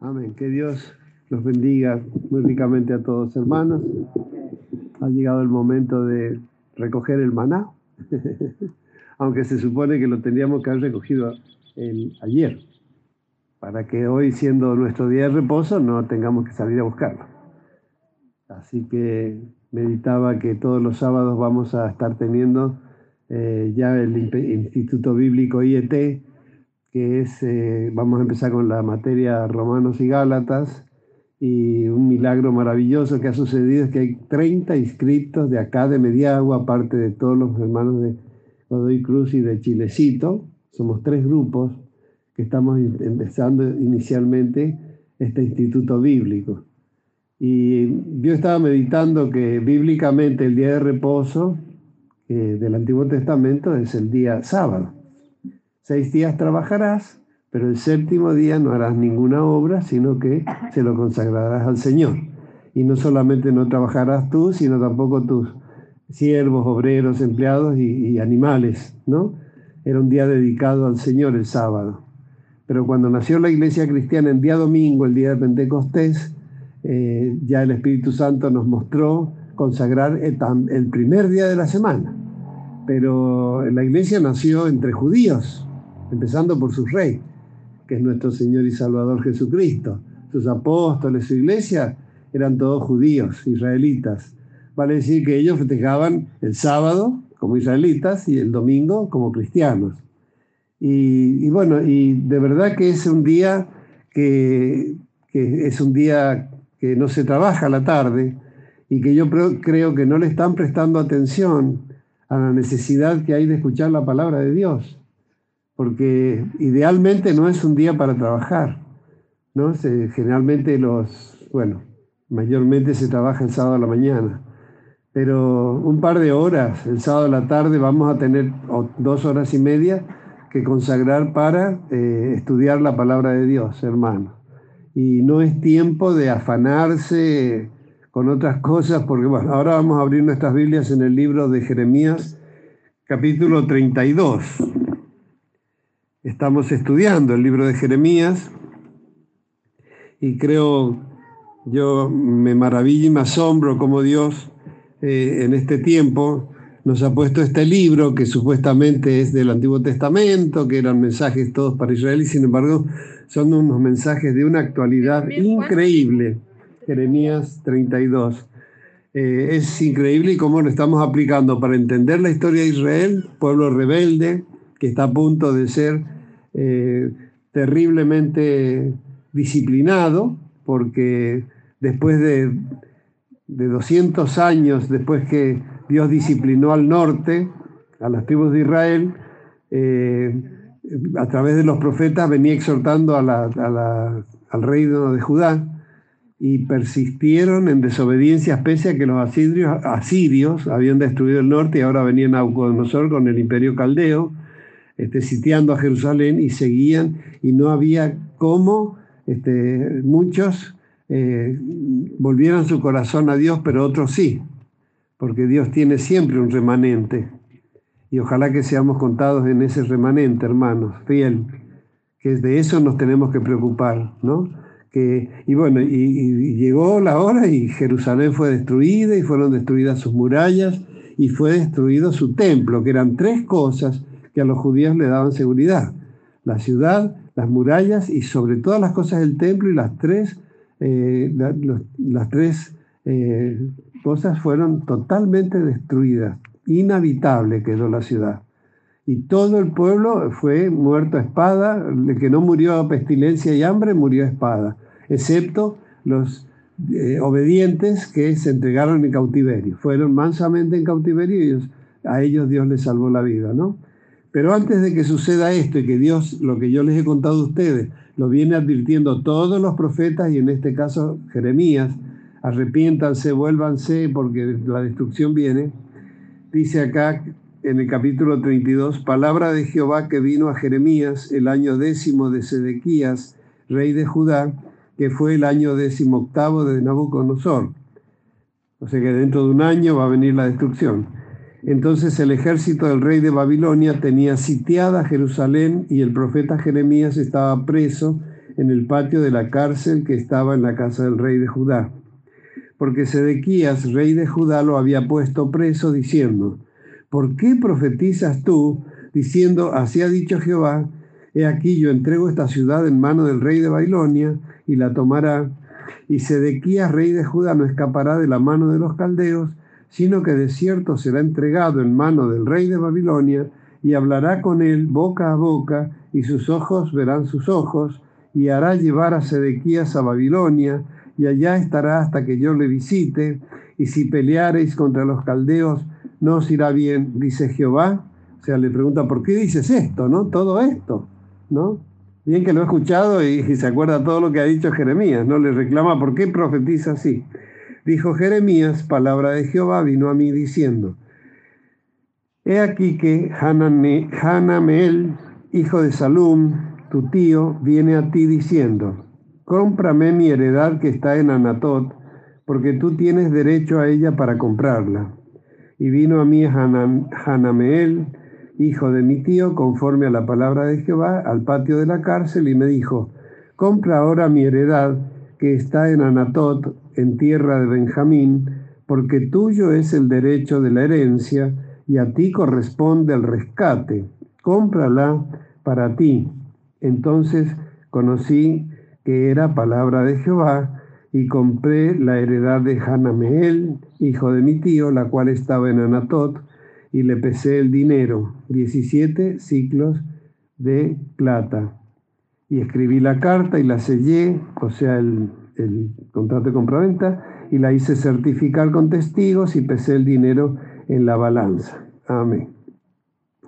Amén. Que Dios los bendiga muy ricamente a todos, hermanos. Ha llegado el momento de recoger el maná, aunque se supone que lo tendríamos que haber recogido ayer, para que hoy, siendo nuestro día de reposo, no tengamos que salir a buscarlo. Así que meditaba que todos los sábados vamos a estar teniendo eh, ya el Instituto Bíblico IET que es, eh, vamos a empezar con la materia Romanos y Gálatas, y un milagro maravilloso que ha sucedido es que hay 30 inscritos de acá de Mediagua, aparte de todos los hermanos de Godoy Cruz y de Chilecito, somos tres grupos que estamos empezando inicialmente este instituto bíblico. Y yo estaba meditando que bíblicamente el día de reposo del Antiguo Testamento es el día sábado. Seis días trabajarás, pero el séptimo día no harás ninguna obra, sino que se lo consagrarás al Señor. Y no solamente no trabajarás tú, sino tampoco tus siervos, obreros, empleados y, animales, ¿no? Era un día dedicado al Señor el sábado. Pero cuando nació la iglesia cristiana el día domingo, el día de Pentecostés, eh, ya el Espíritu Santo nos mostró consagrar el, el primer día de la semana. Pero la iglesia nació entre judíos, empezando por su rey, que es nuestro Señor y Salvador Jesucristo. Sus apóstoles, su iglesia, eran todos judíos, israelitas. Vale decir que ellos festejaban el sábado como israelitas y el domingo como cristianos. Y, bueno, y de verdad que es un día que, que, es un día que no se trabaja a la tarde y que yo creo que no le están prestando atención a la necesidad que hay de escuchar la palabra de Dios porque idealmente no es un día para trabajar, ¿no? generalmente los, bueno, mayormente se trabaja el sábado a la mañana, pero un par de horas, el sábado a la tarde vamos a tener dos horas y media que consagrar para eh, estudiar la palabra de Dios, hermano. Y no es tiempo de afanarse con otras cosas, porque bueno, ahora vamos a abrir nuestras Biblias en el libro de Jeremías, capítulo 32. Estamos estudiando el libro de Jeremías y creo, yo me maravillo y me asombro como Dios eh, en este tiempo nos ha puesto este libro que supuestamente es del Antiguo Testamento, que eran mensajes todos para Israel y sin embargo son unos mensajes de una actualidad increíble. Jeremías 32. Eh, es increíble y cómo lo estamos aplicando para entender la historia de Israel, pueblo rebelde, que está a punto de ser eh, terriblemente disciplinado, porque después de, de 200 años, después que Dios disciplinó al norte, a las tribus de Israel, eh, a través de los profetas venía exhortando al reino de Judá y persistieron en desobediencia pese a que los asirios, asirios habían destruido el norte y ahora venían a Nabucodonosor con el imperio caldeo este, sitiando a Jerusalén y seguían y no había cómo este, muchos eh, volvieran su corazón a Dios, pero otros sí, porque Dios tiene siempre un remanente. Y ojalá que seamos contados en ese remanente, hermanos, fiel, que de eso nos tenemos que preocupar, ¿no? Que, y bueno, y llegó la hora y Jerusalén fue destruida y fueron destruidas sus murallas y fue destruido su templo, que eran tres cosas que a los judíos le daban seguridad. La ciudad, las murallas y sobre todas las cosas del templo y las tres, eh, las tres eh, cosas fueron totalmente destruidas. Inhabitable quedó la ciudad. Y todo el pueblo fue muerto a espada. El que no murió a pestilencia y hambre murió a espada, excepto los eh, obedientes que se entregaron en cautiverio. Fueron mansamente en cautiverio y a ellos Dios les salvó la vida, ¿no? Pero antes de que suceda esto y que Dios, lo que yo les he contado a ustedes, lo viene advirtiendo todos los profetas y en este caso Jeremías, arrepiéntanse, vuélvanse porque la destrucción viene, dice acá en el capítulo 32, palabra de Jehová que vino a Jeremías el año décimo de Sedequías, rey de Judá, que fue el año décimo octavo de Nabucodonosor. O sea que dentro de un año va a venir la destrucción. Entonces el ejército del rey de Babilonia tenía sitiada Jerusalén y el profeta Jeremías estaba preso en el patio de la cárcel que estaba en la casa del rey de Judá. Porque Sedequías, rey de Judá, lo había puesto preso diciendo, ¿por qué profetizas tú diciendo, así ha dicho Jehová, he aquí yo entrego esta ciudad en mano del rey de Babilonia y la tomará, y Sedequías, rey de Judá, no escapará de la mano de los caldeos, sino que de cierto será entregado en mano del rey de Babilonia, y hablará con él boca a boca, y sus ojos verán sus ojos, y hará llevar a Sedequías a Babilonia, y allá estará hasta que yo le visite, y si peleareis contra los caldeos, no os irá bien, dice Jehová. O sea, le pregunta, ¿por qué dices esto, no? Todo esto, ¿no? Bien que lo he escuchado y, y se acuerda todo lo que ha dicho Jeremías, ¿no? Le reclama, ¿por qué profetiza así? Dijo Jeremías, palabra de Jehová vino a mí diciendo, He aquí que Hanameel, hijo de Salum, tu tío, viene a ti diciendo, cómprame mi heredad que está en Anatot, porque tú tienes derecho a ella para comprarla. Y vino a mí Hanameel, hijo de mi tío, conforme a la palabra de Jehová, al patio de la cárcel, y me dijo, compra ahora mi heredad que está en Anatot, en tierra de Benjamín, porque tuyo es el derecho de la herencia, y a ti corresponde el rescate. Cómprala para ti. Entonces conocí que era palabra de Jehová y compré la heredad de Hanameel, hijo de mi tío, la cual estaba en Anatot, y le pesé el dinero, 17 ciclos de plata. Y escribí la carta y la sellé, o sea, el, el contrato de compraventa, y la hice certificar con testigos y pesé el dinero en la balanza. Amén.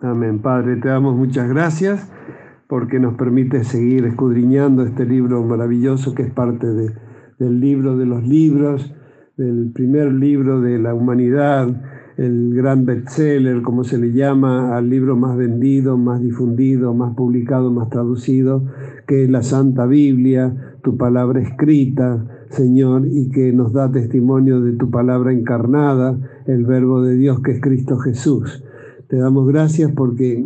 Amén. Padre, te damos muchas gracias porque nos permite seguir escudriñando este libro maravilloso que es parte de, del libro de los libros, del primer libro de la humanidad, el gran bestseller, como se le llama, al libro más vendido, más difundido, más publicado, más traducido, que es la Santa Biblia, tu palabra escrita, Señor, y que nos da testimonio de tu palabra encarnada, el Verbo de Dios que es Cristo Jesús. Te damos gracias porque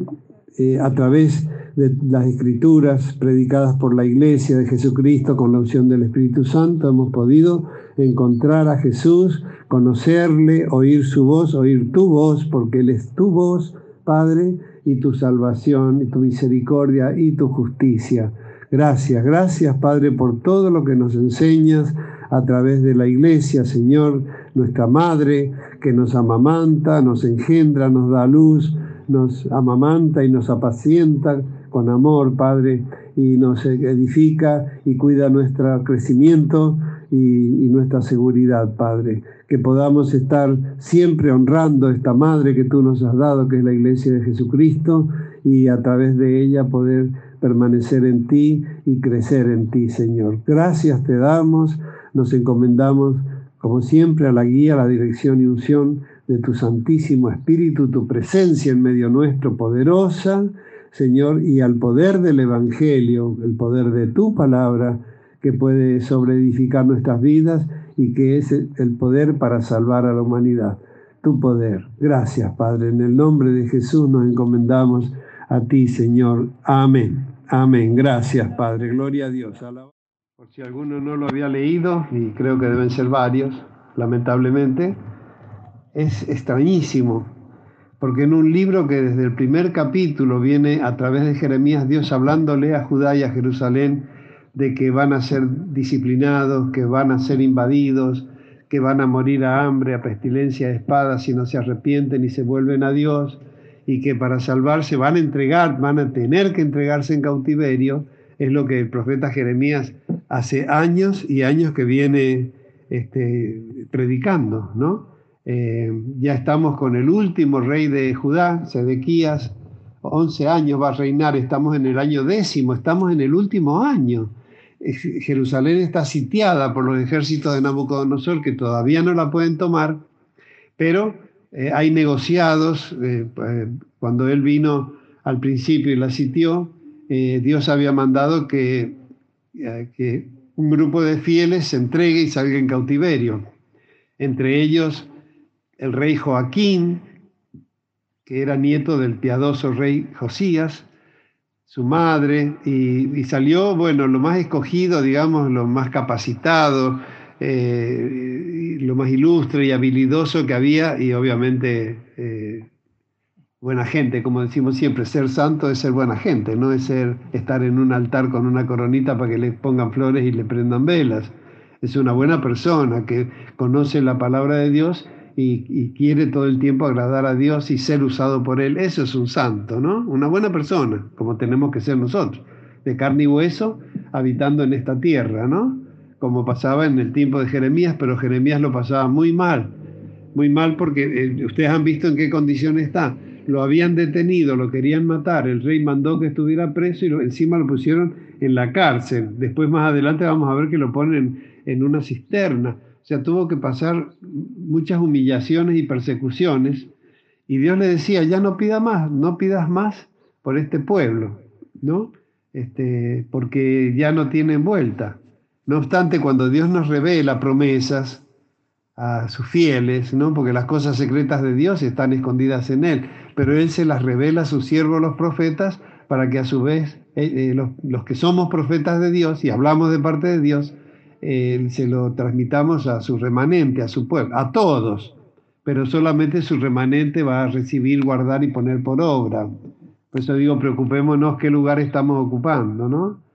eh, a través de las escrituras predicadas por la Iglesia de Jesucristo con la unción del Espíritu Santo hemos podido encontrar a Jesús, conocerle, oír su voz, oír tu voz, porque Él es tu voz, Padre, y tu salvación, y tu misericordia, y tu justicia. Gracias, gracias Padre por todo lo que nos enseñas a través de la iglesia, Señor, nuestra Madre, que nos amamanta, nos engendra, nos da luz, nos amamanta y nos apacienta con amor, Padre, y nos edifica y cuida nuestro crecimiento y, nuestra seguridad, Padre. Que podamos estar siempre honrando esta Madre que tú nos has dado, que es la Iglesia de Jesucristo, y a través de ella poder permanecer en ti y crecer en ti, Señor. Gracias te damos, nos encomendamos, como siempre, a la guía, la dirección y unción de tu Santísimo Espíritu, tu presencia en medio nuestro poderosa, Señor, y al poder del Evangelio, el poder de tu palabra, que puede sobreedificar nuestras vidas y que es el poder para salvar a la humanidad. Tu poder. Gracias, Padre. En el nombre de Jesús nos encomendamos a ti, Señor. Amén. Amén. Gracias, Padre. Gloria a Dios. Por si alguno no lo había leído, y creo que deben ser varios, lamentablemente, es extrañísimo, porque en un libro que desde el primer capítulo viene a través de Jeremías, Dios hablándole a Judá y a Jerusalén de que van a ser disciplinados, que van a ser invadidos, que van a morir a hambre, a pestilencia, a espada, si no se arrepienten y se vuelven a Dios y que para salvarse van a entregar, van a tener que entregarse en cautiverio, es lo que el profeta Jeremías hace años y años que viene este, predicando, ¿no? Eh, ya estamos con el último rey de Judá, Sedequías, 11 años va a reinar, estamos en el año décimo, estamos en el último año. Jerusalén está sitiada por los ejércitos de Nabucodonosor que todavía no la pueden tomar, pero eh, hay negociados, eh, eh, cuando él vino al principio y la sitió, Dios había mandado que, que un grupo de fieles se entregue y salga en cautiverio. Entre ellos el rey Joaquín, que era nieto del piadoso rey Josías, su madre, y, salió, bueno, lo más escogido, digamos, lo más capacitado, lo más ilustre y habilidoso que había, y obviamente eh, buena gente, como decimos siempre, ser santo es ser buena gente, no es ser estar en un altar con una coronita para que le pongan flores y le prendan velas. Es una buena persona que conoce la palabra de Dios y, quiere todo el tiempo agradar a Dios y ser usado por Él. Eso es un santo, ¿no? Una buena persona, como tenemos que ser nosotros, de carne y hueso, habitando en esta tierra, ¿no? Como pasaba en el tiempo de Jeremías, pero Jeremías lo pasaba muy mal, muy mal porque eh, ustedes han visto en qué condición está. Lo habían detenido, lo querían matar, el rey mandó que estuviera preso y encima lo pusieron en la cárcel. Después más adelante vamos a ver que lo ponen en una cisterna. O sea, tuvo que pasar muchas humillaciones y persecuciones. Y Dios le decía, ya no pida más, no pidas más por este pueblo, ¿no? Este, porque ya no tienen vuelta. No obstante, cuando Dios nos revela promesas a sus fieles, ¿no? Porque las cosas secretas de Dios están escondidas en Él, pero Él se las revela a sus siervos los profetas para que a su vez eh, eh, los, los que somos profetas de Dios y hablamos de parte de Dios, se lo transmitamos a su remanente, a su pueblo, a todos, pero solamente su remanente va a recibir, guardar y poner por obra. Por eso digo, preocupémonos qué lugar estamos ocupando, ¿no?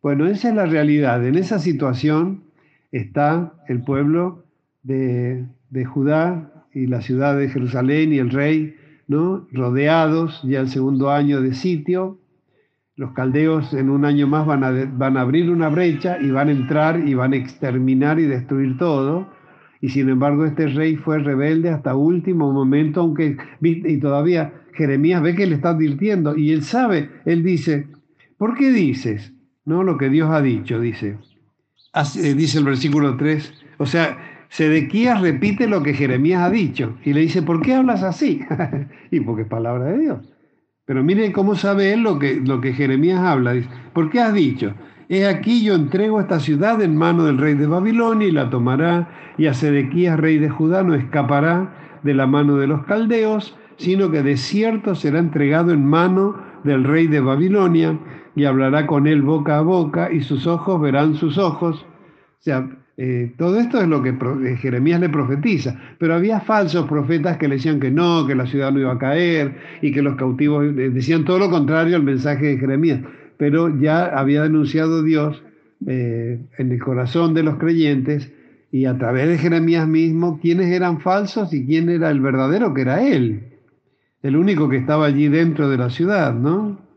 Bueno, esa es la realidad. En esa situación está el pueblo de, de Judá y la ciudad de Jerusalén y el rey, ¿no? Rodeados ya el segundo año de sitio, los caldeos en un año más van a, van a abrir una brecha y van a entrar y van a exterminar y destruir todo. Y sin embargo este rey fue rebelde hasta último momento, aunque y todavía Jeremías ve que le está advirtiendo y él sabe, él dice, ¿por qué dices? No lo que Dios ha dicho, dice. Así, dice el versículo 3. O sea, Sedequías repite lo que Jeremías ha dicho y le dice, ¿por qué hablas así? y porque es palabra de Dios. Pero miren cómo sabe él lo que, lo que Jeremías habla. Dice, ¿por qué has dicho? He aquí yo entrego esta ciudad en mano del rey de Babilonia y la tomará, y a Sedequías, rey de Judá, no escapará de la mano de los caldeos, sino que de cierto será entregado en mano del rey de Babilonia, y hablará con él boca a boca, y sus ojos verán sus ojos. O sea, eh, todo esto es lo que eh, Jeremías le profetiza, pero había falsos profetas que le decían que no, que la ciudad no iba a caer y que los cautivos eh, decían todo lo contrario al mensaje de Jeremías, pero ya había denunciado Dios en el corazón de los creyentes y a través de Jeremías mismo quiénes eran falsos y quién era el verdadero, que era él, el único que estaba allí dentro de la ciudad, ¿no?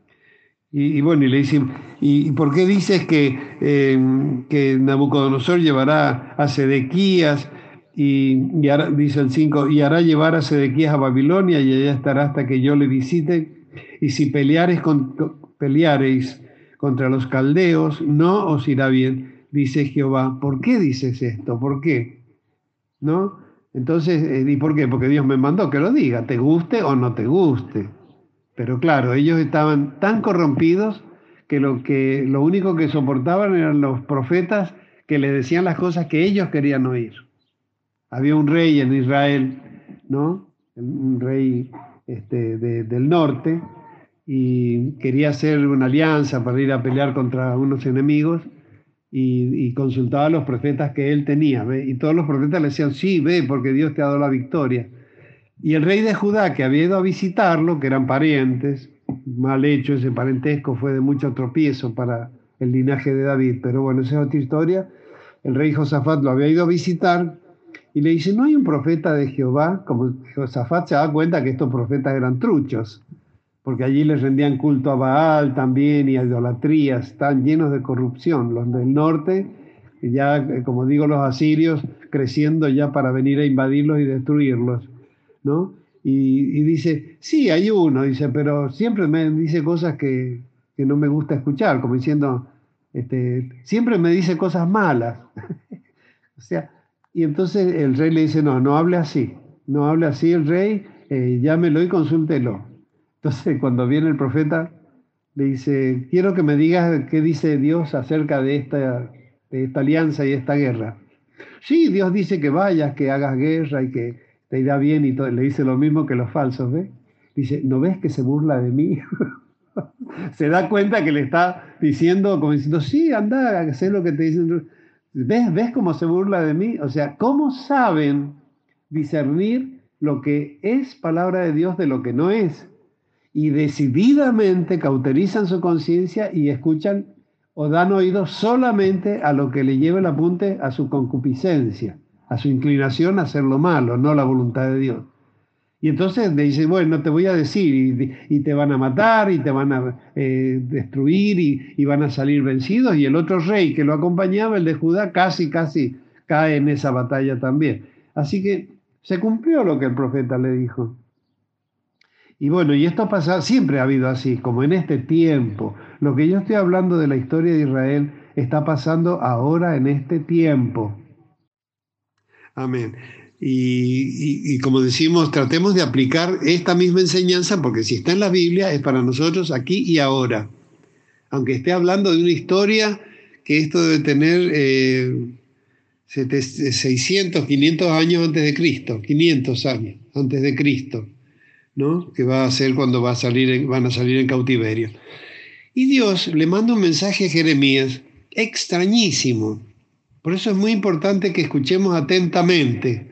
Y, bueno, y le dicen, ¿y por qué dices que, eh, que Nabucodonosor llevará a Sedequías? Y, hará, dice el 5, y hará llevar a Sedequías a Babilonia y allá estará hasta que yo le visite. Y si peleares, con, peleareis contra los caldeos, no os irá bien, dice Jehová. ¿Por qué dices esto? ¿Por qué? ¿No? Entonces, eh, ¿y por qué? Porque Dios me mandó que lo diga, te guste o no te guste. Pero claro, ellos estaban tan corrompidos que lo, que lo único que soportaban eran los profetas que les decían las cosas que ellos querían oír. Había un rey en Israel, ¿no? Un rey este, del norte, y quería hacer una alianza para ir a pelear contra unos enemigos y, y, consultaba a los profetas que él tenía. Y todos los profetas le decían, sí, ve, porque Dios te ha dado la victoria. Y el rey de Judá, que había ido a visitarlo, que eran parientes, mal hecho ese parentesco, fue de mucho tropiezo para el linaje de David, pero bueno, esa es otra historia. El rey Josafat lo había ido a visitar y le dice, ¿no hay un profeta de Jehová? Como Josafat se da cuenta que estos profetas eran truchos, porque allí les rendían culto a Baal también y a idolatrías, están llenos de corrupción. Los del norte, ya eh, como digo, los asirios creciendo ya para venir a invadirlos y destruirlos. ¿No? Y, dice, sí, hay uno, dice, pero siempre me dice cosas que, no me gusta escuchar, como diciendo, este, siempre me dice cosas malas. o sea, y entonces el rey le dice, no, no hable así, no hable así el rey, eh, llámelo y consúltelo. Entonces cuando viene el profeta, le dice, quiero que me digas qué dice Dios acerca de esta, de esta alianza y esta guerra. Sí, Dios dice que vayas, que hagas guerra y que te irá bien y todo. le dice lo mismo que los falsos, ¿ves? Dice, ¿no ves que se burla de mí? Se da cuenta que le está diciendo, como diciendo, sí, anda, sé lo que te dicen. ¿Ves, ¿Ves cómo se burla de mí? O sea, ¿cómo saben discernir lo que es palabra de Dios de lo que no es? Y decididamente cauterizan su conciencia y escuchan o dan oído solamente a lo que le lleva el apunte a su concupiscencia, a su inclinación a hacer lo malo, no la voluntad de Dios. Y entonces le dice, bueno, te voy a decir, y, te van a matar, y te van a eh, destruir, y, van a salir vencidos. Y el otro rey que lo acompañaba, el de Judá, casi, casi cae en esa batalla también. Así que se cumplió lo que el profeta le dijo. Y bueno, y esto pasa, siempre ha habido así, como en este tiempo. Lo que yo estoy hablando de la historia de Israel está pasando ahora en este tiempo. Amén. Y, como decimos, tratemos de aplicar esta misma enseñanza, porque si está en la Biblia es para nosotros aquí y ahora. Aunque esté hablando de una historia que esto debe tener 600, 500 años antes de Cristo, 500 años antes de Cristo, ¿no? que va a ser cuando va a salir, van a salir en cautiverio. Y Dios le manda un mensaje a Jeremías extrañísimo. Por eso es muy importante que escuchemos atentamente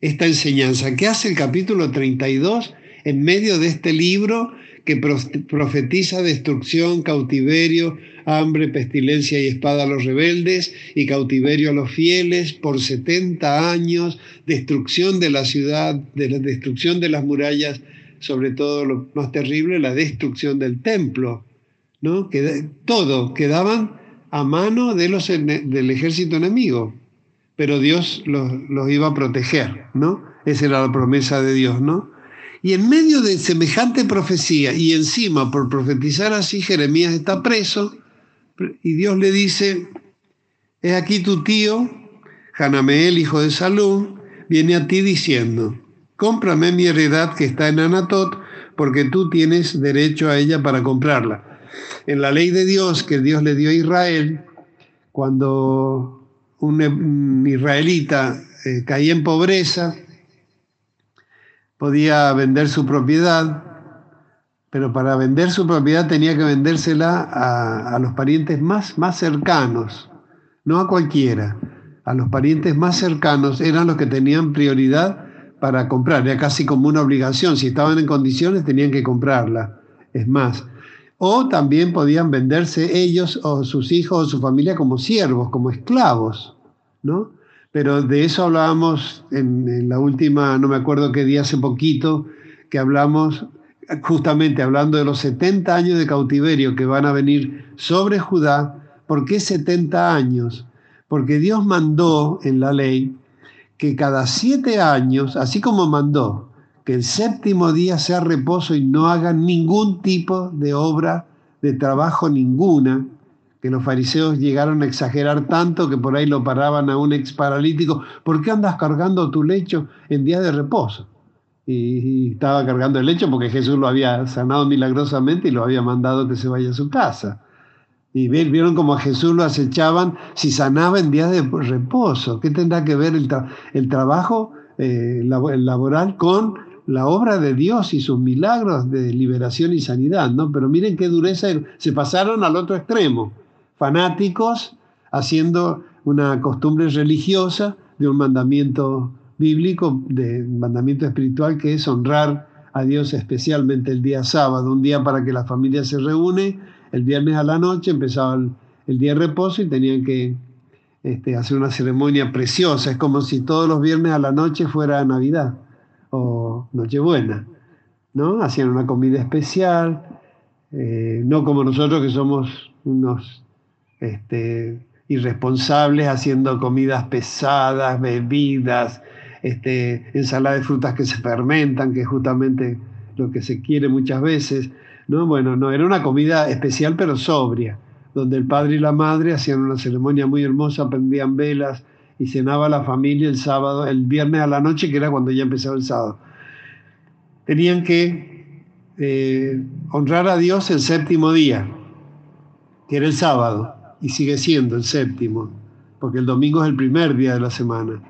esta enseñanza. ¿Qué hace el capítulo 32 en medio de este libro que profetiza destrucción, cautiverio, hambre, pestilencia y espada a los rebeldes y cautiverio a los fieles por 70 años, destrucción de la ciudad, de la destrucción de las murallas, sobre todo lo más terrible, la destrucción del templo, ¿no? Todo quedaban a mano de los, del ejército enemigo pero Dios los, iba a proteger, ¿no? Esa era la promesa de Dios, ¿no? Y en medio de semejante profecía y encima por profetizar así, Jeremías está preso y Dios le dice, es aquí tu tío, Hanameel, hijo de Salud, viene a ti diciendo, cómprame mi heredad que está en Anatot, porque tú tienes derecho a ella para comprarla. En la ley de Dios que Dios le dio a Israel, cuando un, israelita eh, caía en pobreza, podía vender su propiedad, pero para vender su propiedad tenía que vendérsela a, los parientes más, más cercanos, no a cualquiera. A los parientes más cercanos eran los que tenían prioridad para comprar, era casi como una obligación, si estaban en condiciones tenían que comprarla. Es más, o también podían venderse ellos o sus hijos o su familia como siervos, como esclavos, ¿no? Pero de eso hablábamos en, la última, no me acuerdo qué día, hace poquito, que hablamos justamente hablando de los 70 años de cautiverio que van a venir sobre Judá. ¿Por qué 70 años? Porque Dios mandó en la ley que cada siete años, así como mandó que el séptimo día sea reposo y no hagan ningún tipo de obra, de trabajo ninguna, que los fariseos llegaron a exagerar tanto que por ahí lo paraban a un ex paralítico, ¿por qué andas cargando tu lecho en día de reposo? Y, estaba cargando el lecho porque Jesús lo había sanado milagrosamente y lo había mandado que se vaya a su casa. Y vieron como a Jesús lo acechaban si sanaba en días de reposo. ¿Qué tendrá que ver el, trabajo eh, laboral con la obra de Dios y sus milagros de liberación y sanidad, ¿no? Pero miren qué dureza, se pasaron al otro extremo, fanáticos haciendo una costumbre religiosa de un mandamiento bíblico, de un mandamiento espiritual que es honrar a Dios especialmente el día sábado, un día para que la familia se reúne, el viernes a la noche empezaba el, día de reposo y tenían que este, hacer una ceremonia preciosa, es como si todos los viernes a la noche fuera Navidad o Nochebuena, ¿no? Hacían una comida especial, eh, no como nosotros que somos unos este, irresponsables haciendo comidas pesadas, bebidas, este, ensalada de frutas que se fermentan, que es justamente lo que se quiere muchas veces. ¿no? Bueno, no, era una comida especial pero sobria, donde el padre y la madre hacían una ceremonia muy hermosa, prendían velas, y cenaba la familia el sábado, el viernes a la noche, que era cuando ya empezaba el sábado. Tenían que eh, honrar a Dios el séptimo día, que era el sábado, y sigue siendo el séptimo, porque el domingo es el primer día de la semana.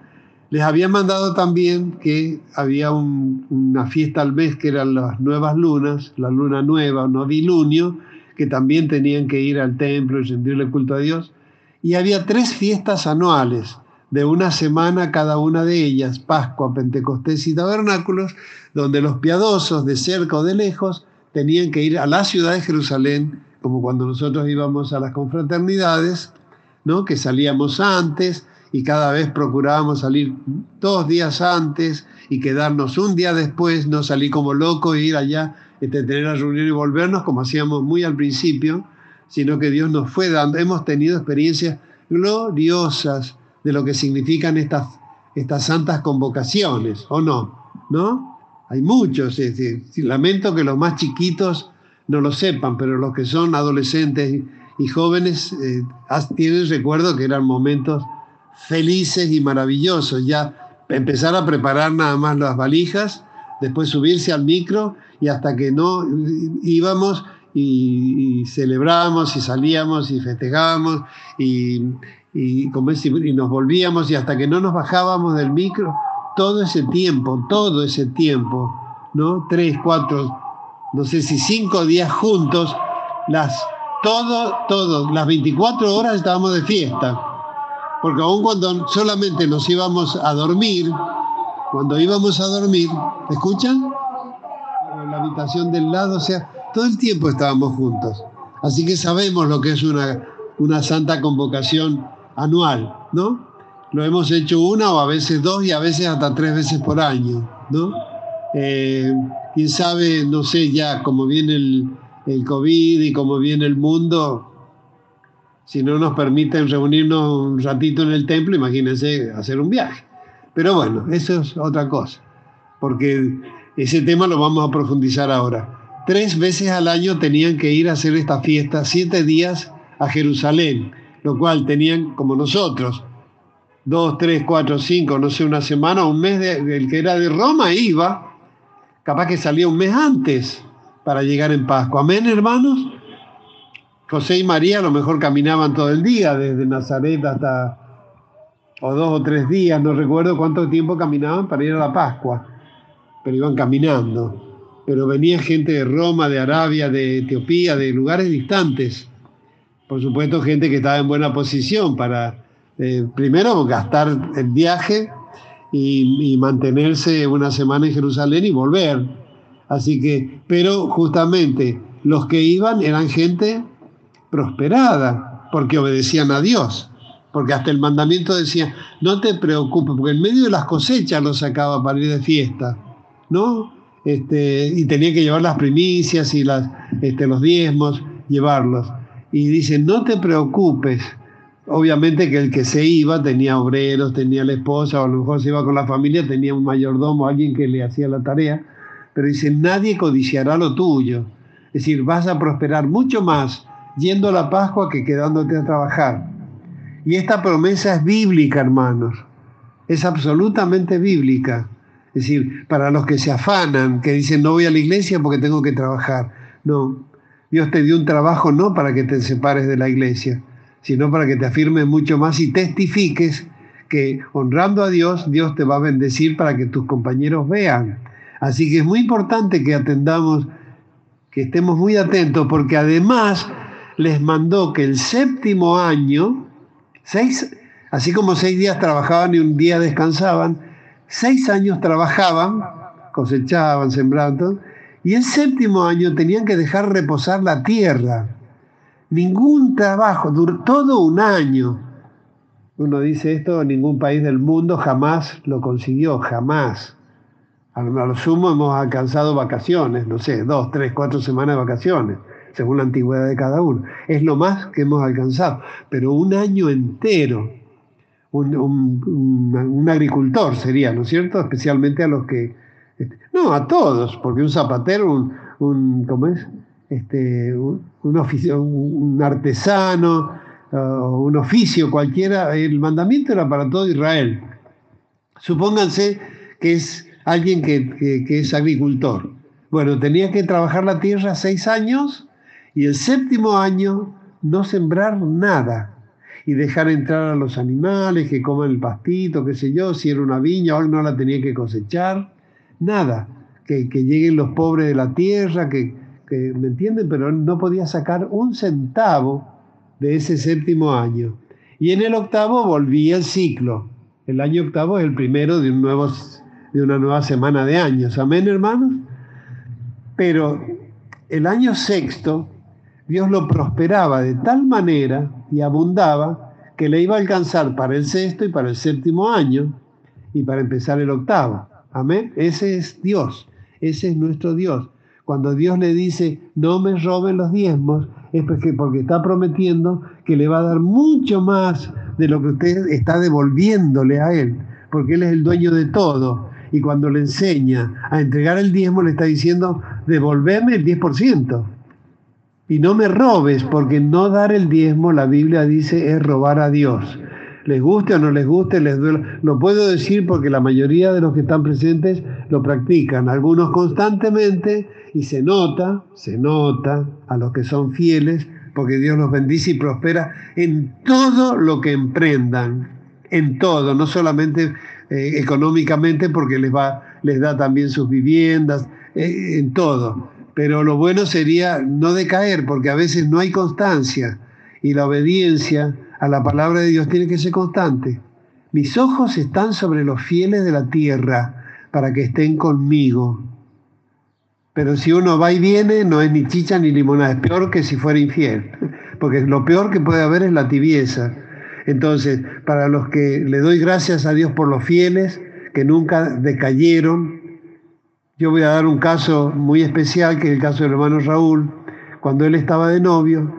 les había mandado también que había una fiesta al mes que eran las nuevas lunas, la luna nueva, novilunio, que también tenían que ir al templo y rendirle culto a Dios. Y había tres fiestas anuales, de una semana cada una de ellas, Pascua, Pentecostés y Tabernáculos, donde los piadosos de cerca o de lejos tenían que ir a la ciudad de Jerusalén, como cuando nosotros íbamos a las confraternidades, ¿no? que salíamos antes y cada vez procurábamos salir dos días antes y quedarnos un día después, no salir como loco e ir allá, este, tener la reunión y volvernos como hacíamos muy al principio, sino que Dios nos fue dando, hemos tenido experiencias gloriosas de lo que significan estas, estas santas convocaciones, ¿o no? ¿No? Hay muchos, lamento que los más chiquitos no lo sepan, pero los que son adolescentes y jóvenes eh, tienen recuerdo que eran momentos felices y maravillosos. Ya empezar a preparar nada más las valijas, después subirse al micro y hasta que no íbamos y, celebrábamos y salíamos y festejábamos y, y, y nos volvíamos y hasta que no nos bajábamos del micro, todo ese tiempo, todo ese tiempo, ¿no? Tres, cuatro, no sé si cinco días juntos, las, todo, todo, las 24 horas estábamos de fiesta. Porque aun cuando solamente nos íbamos a dormir, cuando íbamos a dormir, ¿me escuchan? La habitación del lado, o sea, todo el tiempo estábamos juntos. Así que sabemos lo que es una, una santa convocación anual, ¿no? Lo hemos hecho una o a veces dos y a veces hasta tres veces por año, ¿no? Eh, quién sabe, no sé ya cómo viene el, el COVID y cómo viene el mundo, si no nos permiten reunirnos un ratito en el templo, imagínense hacer un viaje. Pero bueno, eso es otra cosa, porque ese tema lo vamos a profundizar ahora. Tres veces al año tenían que ir a hacer esta fiesta, siete días a Jerusalén, lo cual tenían como nosotros, dos, tres, cuatro, cinco, no sé, una semana, un mes, el que era de Roma iba, capaz que salía un mes antes para llegar en Pascua. Amén, hermanos. José y María a lo mejor caminaban todo el día, desde Nazaret hasta, o dos o tres días, no recuerdo cuánto tiempo caminaban para ir a la Pascua, pero iban caminando. Pero venía gente de Roma, de Arabia, de Etiopía, de lugares distantes. Por supuesto, gente que estaba en buena posición para, eh, primero, gastar el viaje y, mantenerse una semana en Jerusalén y volver. Así que, pero justamente los que iban eran gente prosperada, porque obedecían a Dios. Porque hasta el mandamiento decía, no te preocupes, porque en medio de las cosechas los sacaba para ir de fiesta, ¿no? Este, y tenía que llevar las primicias y este, los diezmos, llevarlos. Y dice, no te preocupes. Obviamente que el que se iba tenía obreros, tenía la esposa, o a lo mejor se iba con la familia, tenía un mayordomo, alguien que le hacía la tarea, pero dice, nadie codiciará lo tuyo. Es decir, vas a prosperar mucho más yendo a la Pascua que quedándote a trabajar. Y esta promesa es bíblica, hermanos. Es absolutamente bíblica. Es decir, para los que se afanan, que dicen no voy a la iglesia porque tengo que trabajar. No, Dios te dio un trabajo no para que te separes de la iglesia, sino para que te afirmes mucho más y testifiques que honrando a Dios, Dios te va a bendecir para que tus compañeros vean. Así que es muy importante que atendamos, que estemos muy atentos, porque además les mandó que el séptimo año, seis, así como seis días trabajaban y un día descansaban, seis años trabajaban, cosechaban, sembraban, y el séptimo año tenían que dejar reposar la tierra. Ningún trabajo, duró todo un año. Uno dice esto, ningún país del mundo jamás lo consiguió, jamás. A lo sumo hemos alcanzado vacaciones, no sé, dos, tres, cuatro semanas de vacaciones según la antigüedad de cada uno. Es lo más que hemos alcanzado, pero un año entero, un, agricultor sería, ¿no es cierto? Especialmente a los que, este, no, a todos, porque un zapatero, un, ¿cómo es? Este, un, un artesano, un oficio cualquiera, el mandamiento era para todo Israel. Supónganse que es alguien que, que es agricultor. Bueno, tenía que trabajar la tierra seis años y el séptimo año no sembrar nada. Y dejar entrar a los animales que coman el pastito, qué sé yo, si era una viña o no la tenía que cosechar, nada, que, lleguen los pobres de la tierra, que, que, ¿me entienden? Pero no podía sacar un centavo de ese séptimo año. Y en el octavo volvía el ciclo. El año octavo es el primero de, un de una nueva semana de años. Amén, hermanos. Pero el año sexto, Dios lo prosperaba de tal manera y abundaba que le iba a alcanzar para el sexto y para el séptimo año y para empezar el octavo. Amén. Ese es Dios. Ese es nuestro Dios. Cuando Dios le dice, no me roben los diezmos, es porque, porque está prometiendo que le va a dar mucho más de lo que usted está devolviéndole a Él, porque Él es el dueño de todo. Y cuando le enseña a entregar el diezmo, le está diciendo, devolveme el 10%. Y no me robes, porque no dar el diezmo, la Biblia dice, es robar a Dios. Les guste o no les guste, les duele. Lo puedo decir porque la mayoría de los que están presentes lo practican, algunos constantemente, y se nota, se nota a los que son fieles, porque Dios los bendice y prospera en todo lo que emprendan, en todo, no solamente eh, económicamente, porque les, va, les da también sus viviendas, eh, en todo. Pero lo bueno sería no decaer, porque a veces no hay constancia y la obediencia a la palabra de Dios tiene que ser constante. Mis ojos están sobre los fieles de la tierra para que estén conmigo. Pero si uno va y viene, no es ni chicha ni limonada, es peor que si fuera infiel, porque lo peor que puede haber es la tibieza. Entonces, para los que le doy gracias a Dios por los fieles, que nunca decayeron, yo voy a dar un caso muy especial, que es el caso del hermano Raúl, cuando él estaba de novio,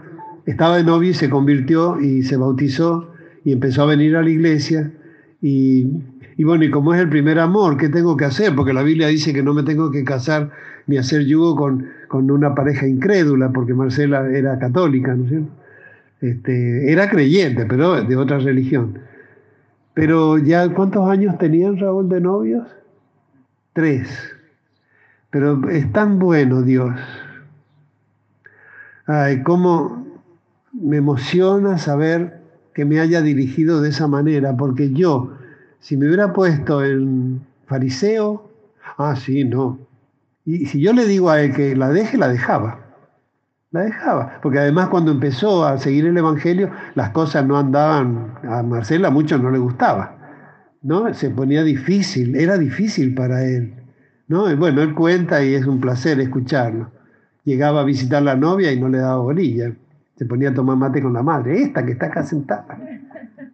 estaba de novio y se convirtió y se bautizó y empezó a venir a la iglesia. Y, bueno, y como es el primer amor, ¿qué tengo que hacer? Porque la Biblia dice que no me tengo que casar ni hacer yugo con, con una pareja incrédula, porque Marcela era católica, ¿no es cierto? Este, era creyente, pero de otra religión. Pero ya, ¿cuántos años tenían Raúl de novios? Tres. Pero es tan bueno Dios. Ay, cómo me emociona saber que me haya dirigido de esa manera, porque yo, si me hubiera puesto en fariseo, ah, sí, no, y si yo le digo a él que la deje, la dejaba. La dejaba. Porque además cuando empezó a seguir el Evangelio, las cosas no andaban, a Marcela mucho no le gustaba. ¿no? Se ponía difícil, era difícil para él. ¿No? Y bueno, él cuenta y es un placer escucharlo. Llegaba a visitar la novia y no le daba bolilla. Se ponía a tomar mate con la madre, esta que está acá sentada.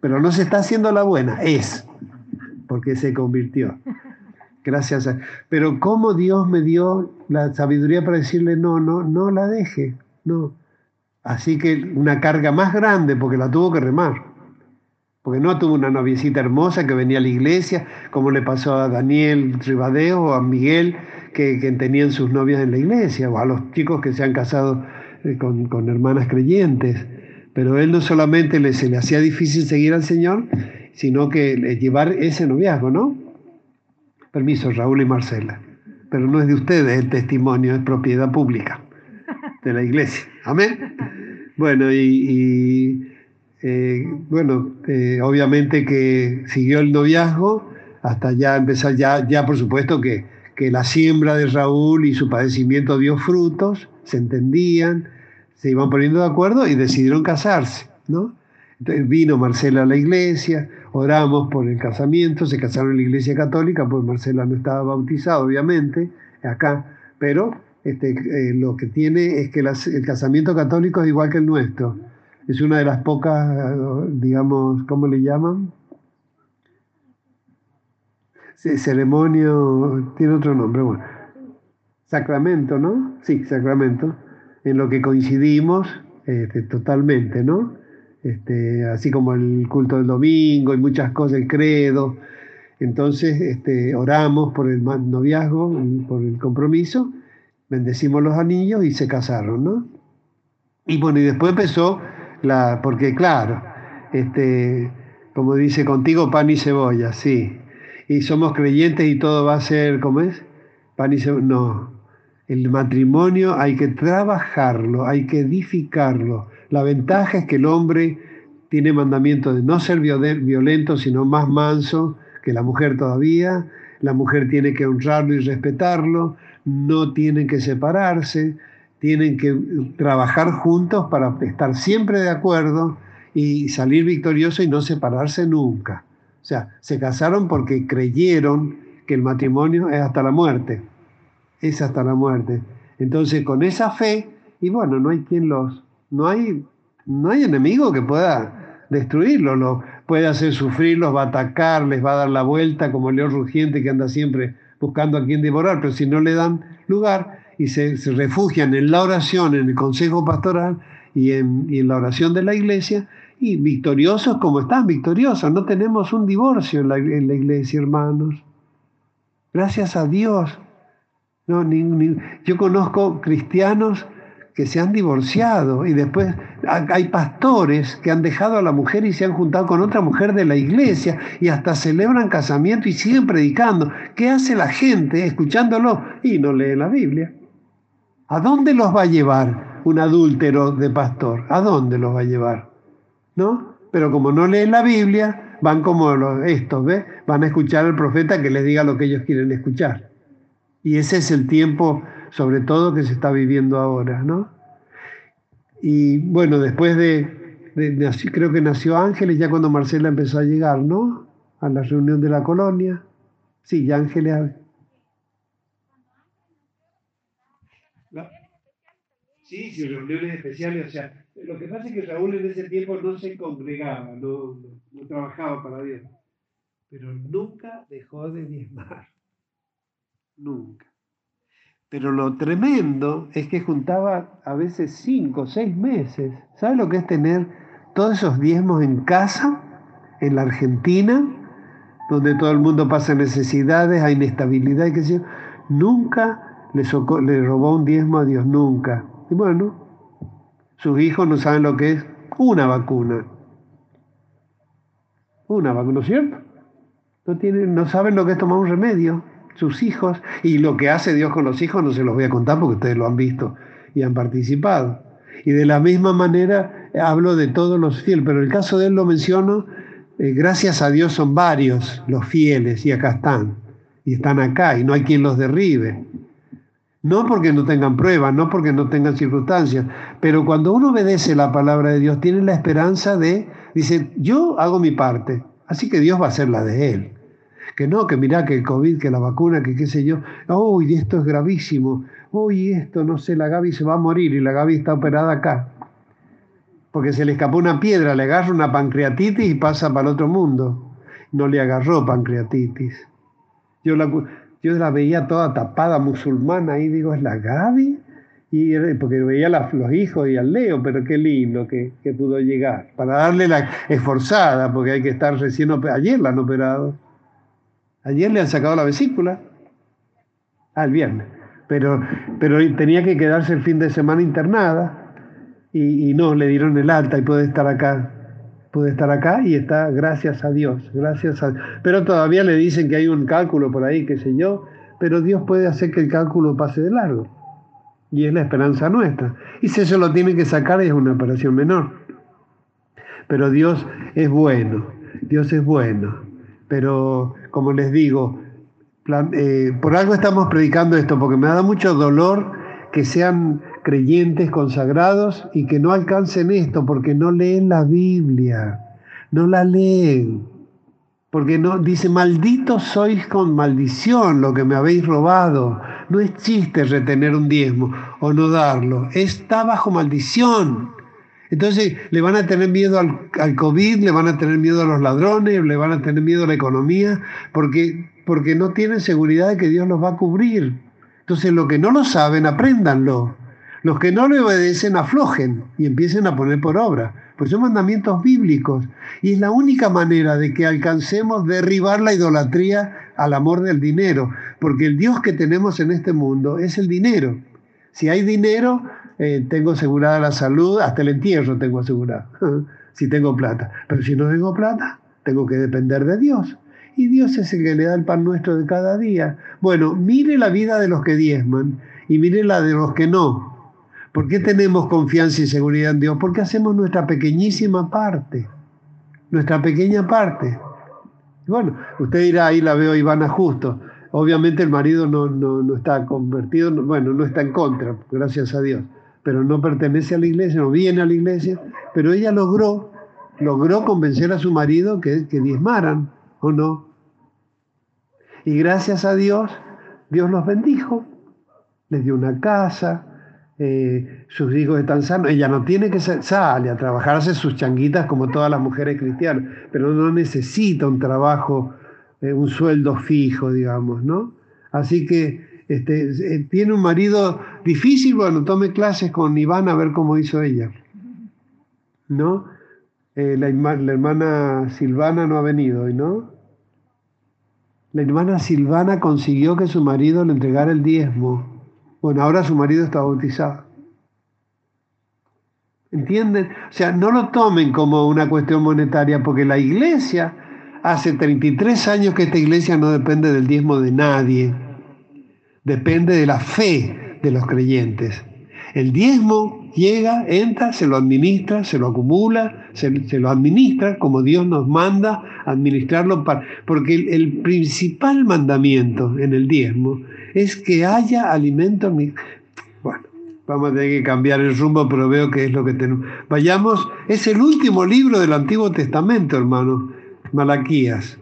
Pero no se está haciendo la buena, es, porque se convirtió. Gracias a... Pero cómo Dios me dio la sabiduría para decirle, no, no, no la deje, no. Así que una carga más grande porque la tuvo que remar. Porque no tuvo una noviecita hermosa que venía a la iglesia, como le pasó a Daniel Ribadeo o a Miguel, que, tenían sus novias en la iglesia, o a los chicos que se han casado eh, con, hermanas creyentes. Pero él no solamente le, se le hacía difícil seguir al Señor, sino que llevar ese noviazgo, ¿no? Permiso, Raúl y Marcela. Pero no es de ustedes el testimonio, es propiedad pública de la iglesia. Amén. Bueno, y, eh, bueno, eh, obviamente que siguió el noviazgo hasta ya empezar, ya, ya por supuesto que, que la siembra de Raúl y su padecimiento dio frutos, se entendían, se iban poniendo de acuerdo y decidieron casarse, ¿no? Entonces vino Marcela a la iglesia, oramos por el casamiento, se casaron en la iglesia católica, pues Marcela no estaba bautizada, obviamente, acá, pero este, eh, lo que tiene es que el casamiento católico es igual que el nuestro. Es una de las pocas, digamos, ¿cómo le llaman? ceremonio, tiene otro nombre, bueno. Sacramento, ¿no? Sí, sacramento, en lo que coincidimos este, totalmente, ¿no? Este, así como el culto del domingo y muchas cosas, el credo. Entonces este, oramos por el noviazgo, por el compromiso, bendecimos los anillos y se casaron, ¿no? Y bueno, y después empezó porque claro, este, como dice, contigo pan y cebolla, sí. Y somos creyentes y todo va a ser, ¿cómo es? Pan y cebolla. No, el matrimonio hay que trabajarlo, hay que edificarlo la ventaja es que el hombre tiene mandamiento de no ser violento, sino más manso que la mujer todavía. La mujer tiene que honrarlo y respetarlo, no tienen que separarse, tienen que trabajar juntos para estar siempre de acuerdo y salir victorioso y no separarse nunca. O sea, se casaron porque creyeron que el matrimonio es hasta la muerte. Es hasta la muerte. Entonces, con esa fe, y bueno, no hay quien los, no hay, no hay enemigo que pueda destruirlo, lo puede hacer sufrir, los va a atacar, les va a dar la vuelta como el león rugiente que anda siempre buscando a quien devorar, pero si no le dan lugar, y se, refugian en la oración, en el consejo pastoral y en, la oración de la iglesia, y victoriosos como están, victoriosos. No tenemos un divorcio en la, iglesia, hermanos. Gracias a Dios. No, yo conozco cristianos que se han divorciado y después hay pastores que han dejado a la mujer y se han juntado con otra mujer de la iglesia y hasta celebran casamiento y siguen predicando. ¿Qué hace la gente escuchándolo? Y no lee la Biblia. ¿A dónde los va a llevar un adúltero de pastor? ¿A dónde los va a llevar? ¿No? Pero como no leen la Biblia, van como los, estos, ¿ves? Van a escuchar al profeta que les diga lo que ellos quieren escuchar. Y ese es el tiempo, sobre todo, que se está viviendo ahora, ¿no? Y bueno, después de, creo que nació Ángeles ya cuando Marcela empezó a llegar, ¿no? A la reunión de la colonia. Sí, ya Ángeles Sí, sí, reuniones especiales. O sea, lo que pasa es que Raúl en ese tiempo no se congregaba, no, trabajaba para Dios. Pero nunca dejó de diezmar. Nunca. Pero lo tremendo es que juntaba a veces cinco, seis meses. ¿Sabe lo que es tener todos esos diezmos en casa, en la Argentina, donde todo el mundo pasa necesidades, hay inestabilidad y qué sé yo? Nunca le robó un diezmo a Dios, nunca. Y bueno, sus hijos no saben lo que es una vacuna. Una vacuna, ¿no es cierto? No, tienen, no saben lo que es tomar un remedio, sus hijos. Y lo que hace Dios con los hijos no se los voy a contar porque ustedes lo han visto y han participado. Y de la misma manera hablo de todos los fieles, pero el caso de él lo menciono, eh, gracias a Dios son varios los fieles y acá están. Y están acá y no hay quien los derribe. No porque no tengan pruebas, no porque no tengan circunstancias, pero cuando uno obedece la palabra de Dios, tiene la esperanza de, dice, yo hago mi parte, así que Dios va a hacer la de él. Que no, que mira que el COVID, que la vacuna, que qué sé yo, uy, esto es gravísimo, uy, esto, no sé, la Gaby se va a morir y la Gaby está operada acá. Porque se le escapó una piedra, le agarra una pancreatitis y pasa para el otro mundo. No le agarró pancreatitis. Yo la, yo la veía toda tapada musulmana y digo, ¿es la Gaby? Y, porque veía los hijos y al Leo, pero qué lindo que, pudo llegar. Para darle la esforzada, porque hay que estar recién. Ayer la han operado. Ayer le han sacado la vesícula. Ah, el viernes. Pero, pero tenía que quedarse el fin de semana internada y, y no, le dieron el alta y puede estar acá puede estar acá y está gracias a Dios, gracias a Pero todavía le dicen que hay un cálculo por ahí, qué sé yo, pero Dios puede hacer que el cálculo pase de largo. Y es la esperanza nuestra. Y si eso lo tiene que sacar es una operación menor. Pero Dios es bueno, Dios es bueno. Pero como les digo, eh, por algo estamos predicando esto, porque me da mucho dolor que sean creyentes consagrados y que no alcancen esto porque no leen la Biblia, no la leen. Porque no dice, malditos sois con maldición lo que me habéis robado. No es chiste retener un diezmo o no darlo, está bajo maldición. Entonces le van a tener miedo al, al, COVID, le van a tener miedo a los ladrones, le van a tener miedo a la economía, porque, porque no tienen seguridad de que Dios los va a cubrir. Entonces lo que no lo saben, apréndanlo. Los que no le obedecen aflojen y empiecen a poner por obra, pues son mandamientos bíblicos y es la única manera de que alcancemos derribar la idolatría al amor del dinero, porque el Dios que tenemos en este mundo es el dinero. Si hay dinero, eh, tengo asegurada la salud, hasta el entierro tengo asegurado, si tengo plata. Pero si no tengo plata, tengo que depender de Dios. Y Dios es el que le da el pan nuestro de cada día. Bueno, mire la vida de los que diezman y mire la de los que no. ¿Por qué tenemos confianza y seguridad en Dios? Porque hacemos nuestra pequeñísima parte. nuestra pequeña parte. Bueno, usted dirá, ahí la veo Ivana justo. Obviamente el marido no, no, está convertido, bueno, no está en contra, gracias a Dios, pero no pertenece a la iglesia, no viene a la iglesia, pero ella logró, logró convencer a su marido que, que diezmaran, ¿o no? Y gracias a Dios, Dios los bendijo, les dio una casa, eh, sus hijos están sanos. Ella no tiene que salir sale a trabajarse sus changuitas como todas las mujeres cristianas, pero no necesita un trabajo, eh, un sueldo fijo, digamos, ¿no? Así que este, eh, tiene un marido difícil, bueno, tome clases con Iván a ver cómo hizo ella, ¿no? la, la hermana Silvana no ha venido hoy, ¿no? La hermana Silvana consiguió que su marido le entregara el diezmo. Bueno, ahora su marido está bautizado. ¿Entienden? O sea, no lo tomen como una cuestión monetaria, porque la iglesia, hace 33 años que esta iglesia no depende del diezmo de nadie, depende de la fe de los creyentes. El diezmo llega, entra, se lo administra, se lo acumula, se, lo administra como Dios nos manda administrarlo, para, porque el, principal mandamiento en el diezmo es que haya alimento. Bueno, vamos a tener que cambiar el rumbo, pero veo que es lo que tenemos. Vayamos, es el último libro del Antiguo Testamento, hermano, Malaquías,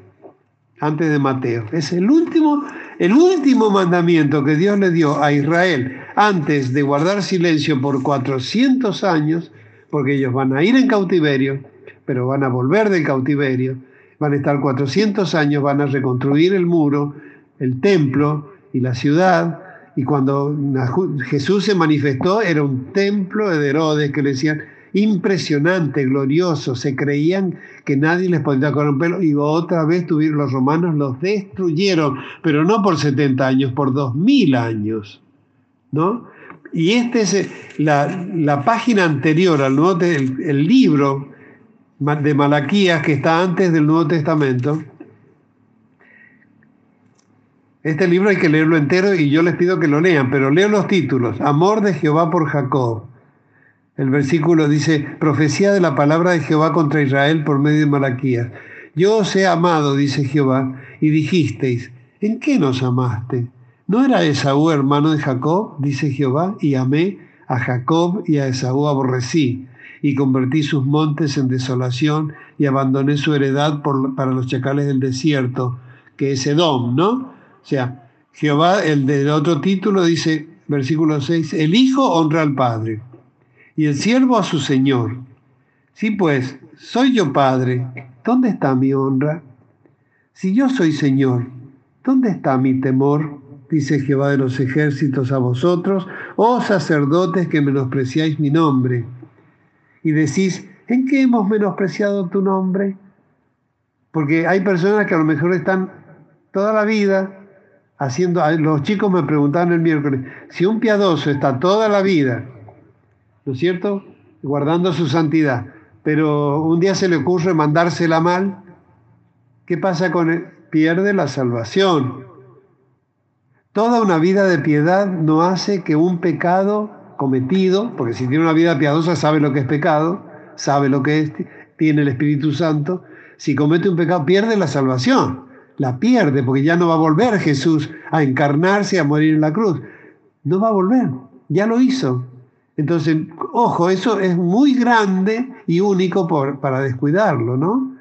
antes de Mateo. Es el último, el último mandamiento que Dios le dio a Israel antes de guardar silencio por 400 años, porque ellos van a ir en cautiverio, pero van a volver del cautiverio, van a estar 400 años, van a reconstruir el muro, el templo, y la ciudad. Y cuando Jesús se manifestó, era un templo de Herodes que le decían impresionante, glorioso. Se creían que nadie les podía corromperlo. Y otra vez tuvieron, los romanos los destruyeron, pero no por 70 años, por 2000 años. ¿no? Y este es la, la página anterior al Nuevo el, el libro de Malaquías que está antes del Nuevo Testamento este libro hay que leerlo entero y yo les pido que lo lean, pero leo los títulos. Amor de Jehová por Jacob. El versículo dice, profecía de la palabra de Jehová contra Israel por medio de Malaquías. Yo os he amado, dice Jehová, y dijisteis, ¿en qué nos amaste? ¿No era Esaú hermano de Jacob? dice Jehová, y amé a Jacob y a Esaú aborrecí, y convertí sus montes en desolación, y abandoné su heredad para los chacales del desierto, que es Edom, ¿no? O sea, Jehová, el del otro título dice, versículo 6, el Hijo honra al Padre y el siervo a su Señor. Sí, pues, soy yo Padre, ¿dónde está mi honra? Si yo soy Señor, ¿dónde está mi temor? Dice Jehová de los ejércitos a vosotros, oh sacerdotes que menospreciáis mi nombre. Y decís, ¿en qué hemos menospreciado tu nombre? Porque hay personas que a lo mejor están toda la vida haciendo, los chicos me preguntaban el miércoles, si un piadoso está toda la vida, ¿no es cierto?, guardando su santidad, pero un día se le ocurre mandársela mal, ¿qué pasa con él? Pierde la salvación. Toda una vida de piedad no hace que un pecado cometido, porque si tiene una vida piadosa sabe lo que es pecado, sabe lo que es, tiene el Espíritu Santo, si comete un pecado pierde la salvación la pierde porque ya no va a volver Jesús a encarnarse, a morir en la cruz. No va a volver, ya lo hizo. Entonces, ojo, eso es muy grande y único para descuidarlo, ¿no?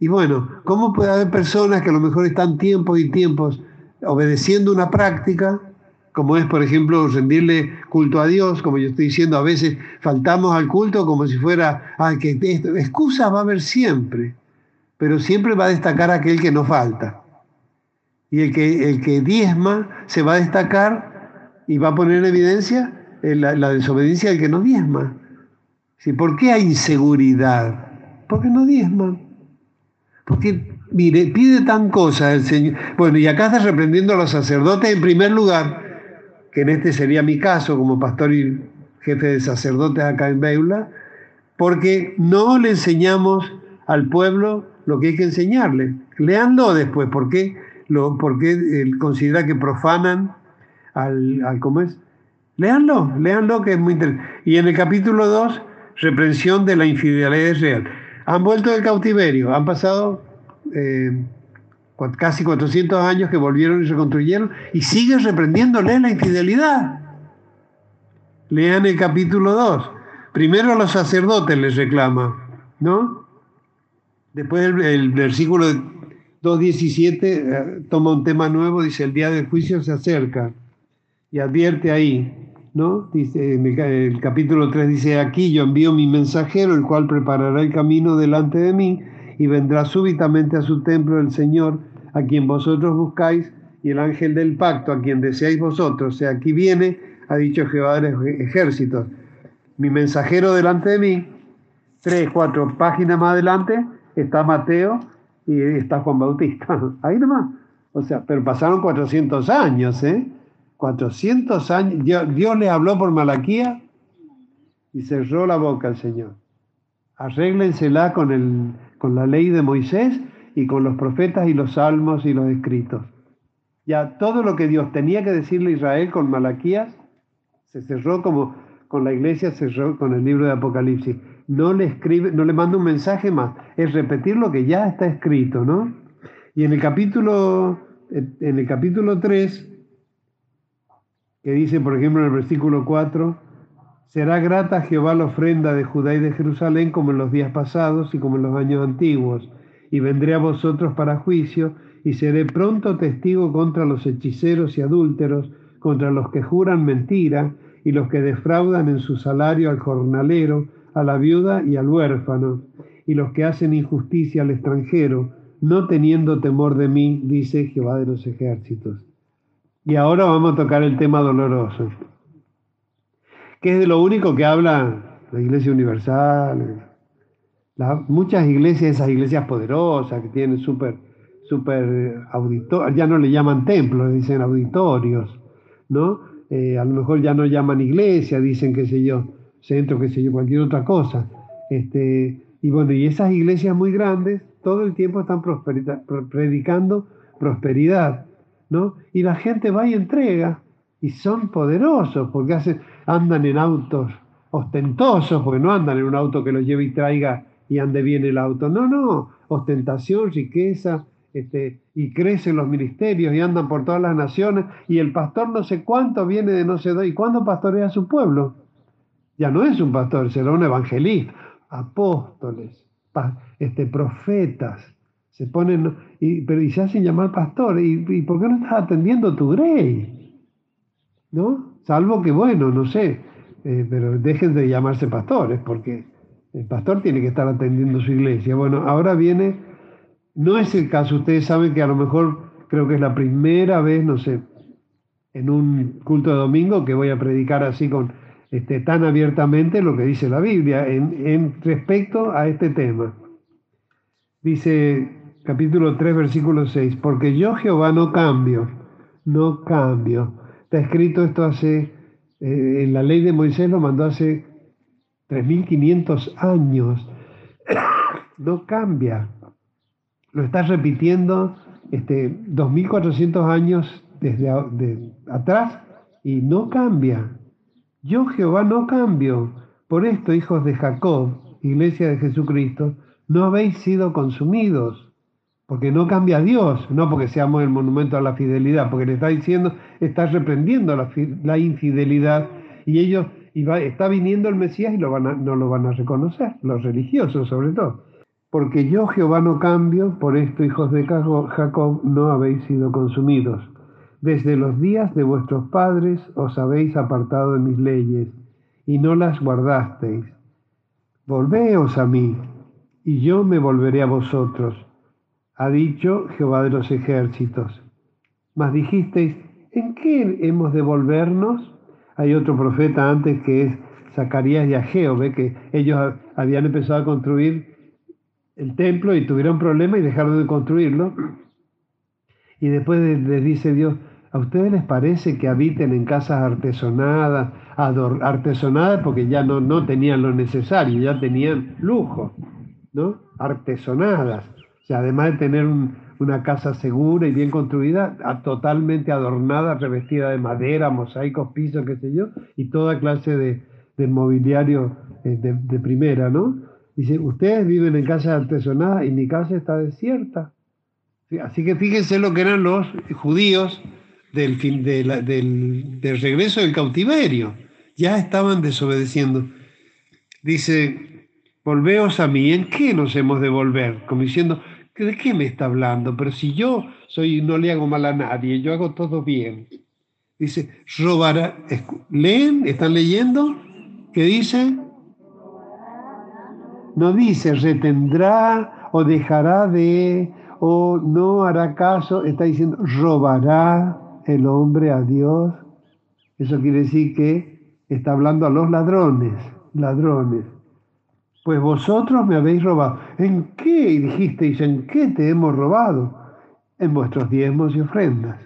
Y bueno, ¿cómo puede haber personas que a lo mejor están tiempos y tiempos obedeciendo una práctica, como es, por ejemplo, rendirle culto a Dios, como yo estoy diciendo, a veces faltamos al culto como si fuera, ay, que excusas va a haber siempre pero siempre va a destacar aquel que no falta. Y el que, el que diezma se va a destacar y va a poner en evidencia la, desobediencia del que no diezma. ¿Por qué hay inseguridad? Porque no diezma. Porque, mire, pide tan cosas el Señor. Bueno, y acá está reprendiendo a los sacerdotes en primer lugar, que en este sería mi caso como pastor y jefe de sacerdotes acá en Beula, porque no le enseñamos al pueblo lo que hay que enseñarle. Leanlo después, ¿por qué? Lo, porque él considera que profanan al, al ¿cómo es? Leanlo, leanlo que es muy interesante. Y en el capítulo 2, reprensión de la infidelidad real. han vuelto del cautiverio, han pasado eh, casi 400 años que volvieron y se construyeron y siguen reprendiéndole la infidelidad. Lean el capítulo 2. Primero los sacerdotes les reclama, ¿no? Después el, el versículo 2.17 eh, toma un tema nuevo, dice, el día del juicio se acerca y advierte ahí, ¿no? Dice, en el, capítulo 3 dice, aquí yo envío mi mensajero, el cual preparará el camino delante de mí y vendrá súbitamente a su templo el Señor, a quien vosotros buscáis, y el ángel del pacto, a quien deseáis vosotros. O sea, aquí viene, ha dicho Jehová de los ejércitos, mi mensajero delante de mí, tres, cuatro páginas más adelante, está Mateo y está Juan Bautista. Ahí nomás. O sea, pero pasaron 400 años, ¿eh? 400 años. Dios, le habló por Malaquía y cerró la boca al Señor. Arréglensela con, el, con la ley de Moisés y con los profetas y los salmos y los escritos. Ya todo lo que Dios tenía que decirle a Israel con Malaquías se cerró como con la iglesia cerró con el libro de Apocalipsis. No le escribe, no le manda un mensaje más, es repetir lo que ya está escrito, ¿no? Y en el capítulo en el capítulo 3 que dice, por ejemplo, en el versículo 4, será grata a Jehová la ofrenda de Judá y de Jerusalén como en los días pasados y como en los años antiguos, y vendré a vosotros para juicio, y seré pronto testigo contra los hechiceros y adúlteros, contra los que juran mentira, y los que defraudan en su salario al jornalero, a la viuda y al huérfano, y los que hacen injusticia al extranjero, no teniendo temor de mí, dice Jehová de los ejércitos. Y ahora vamos a tocar el tema doloroso, que es de lo único que habla la Iglesia Universal. muchas iglesias, esas iglesias poderosas que tienen súper, súper auditorios, ya no le llaman templos, dicen auditorios, ¿no? Eh, a lo mejor ya no llaman iglesia, dicen, qué sé yo, centro, qué sé yo, cualquier otra cosa. Este, y bueno, y esas iglesias muy grandes todo el tiempo están predicando prosperidad y la gente va y entrega, y son poderosos, porque hacen, andan en autos ostentosos, porque no andan en un auto que los lleve y traiga y ande bien el auto. No, no, ostentación, riqueza, este, y crecen los ministerios y andan por todas las naciones, y el pastor no sé cuánto viene de no sé dónde, y cuándo pastorea su pueblo. Ya no es un pastor, será un evangelista, apóstoles, este, profetas, se ponen, y, pero y se hacen llamar pastor. ¿Y, por qué no estás atendiendo tu grey? ¿No? Salvo que, bueno, no sé, eh, pero dejen de llamarse pastores, porque el pastor tiene que estar atendiendo su iglesia. Bueno, ahora viene, no es el caso, ustedes saben que a lo mejor creo que es la primera vez, no sé, en un culto de domingo que voy a predicar así con este, tan abiertamente lo que dice la Biblia en, respecto a este tema. Dice capítulo 3, versículo 6, porque yo Jehová no cambio, no cambio. Está escrito esto hace, eh, en la ley de Moisés lo mandó hace 3.500 años. no cambia. Lo está repitiendo este, 2.400 años desde atrás y no cambia. Yo Jehová no cambio. Por esto, hijos de Jacob, iglesia de Jesucristo, no habéis sido consumidos porque no cambia Dios, no porque seamos el monumento a la fidelidad, porque le está diciendo, está reprendiendo la, infidelidad y ellos, y está viniendo el Mesías y no lo van a reconocer, los religiosos sobre todo. Porque yo Jehová no cambio, por esto hijos de Jacob no habéis sido consumidos. Desde los días de vuestros padres os habéis apartado de mis leyes y no las guardasteis. Volveos a mí, y yo me volveré a vosotros ha dicho Jehová de los ejércitos. Mas dijisteis, ¿en qué hemos de volvernos? Hay otro profeta antes que es Zacarías y Ageo, que ellos habían empezado a construir el templo y tuvieron problemas y dejaron de construirlo. Y después les dice Dios, ¿a ustedes les parece que habiten en casas artesonadas, artesonadas porque ya no, no tenían lo necesario, ya tenían lujo, ¿no? Artesonadas además de tener una casa segura y bien construida, totalmente adornada, revestida de madera, mosaicos, pisos, qué sé yo, y toda clase de, mobiliario eh, de, primera, ¿no? Dice, ustedes viven en casas artesonadas y mi casa está desierta. Así que fíjense lo que eran los judíos del, fin, del, del regreso del cautiverio. Ya estaban desobedeciendo. Dice, volveos a mí. ¿En qué nos hemos de volver? Como diciendo, ¿de qué me está hablando? Pero si yo soy, no le hago mal a nadie, yo hago todo bien. Dice, robará. ¿Leen? ¿Están leyendo? ¿Qué dice? No dice retendrá o dejará de o no hará caso. Está diciendo robará el hombre a Dios. Eso quiere decir que está hablando a los ladrones, ladrones. Pues vosotros me habéis robado. ¿En qué dijisteis? ¿En qué te hemos robado? En vuestros diezmos y ofrendas.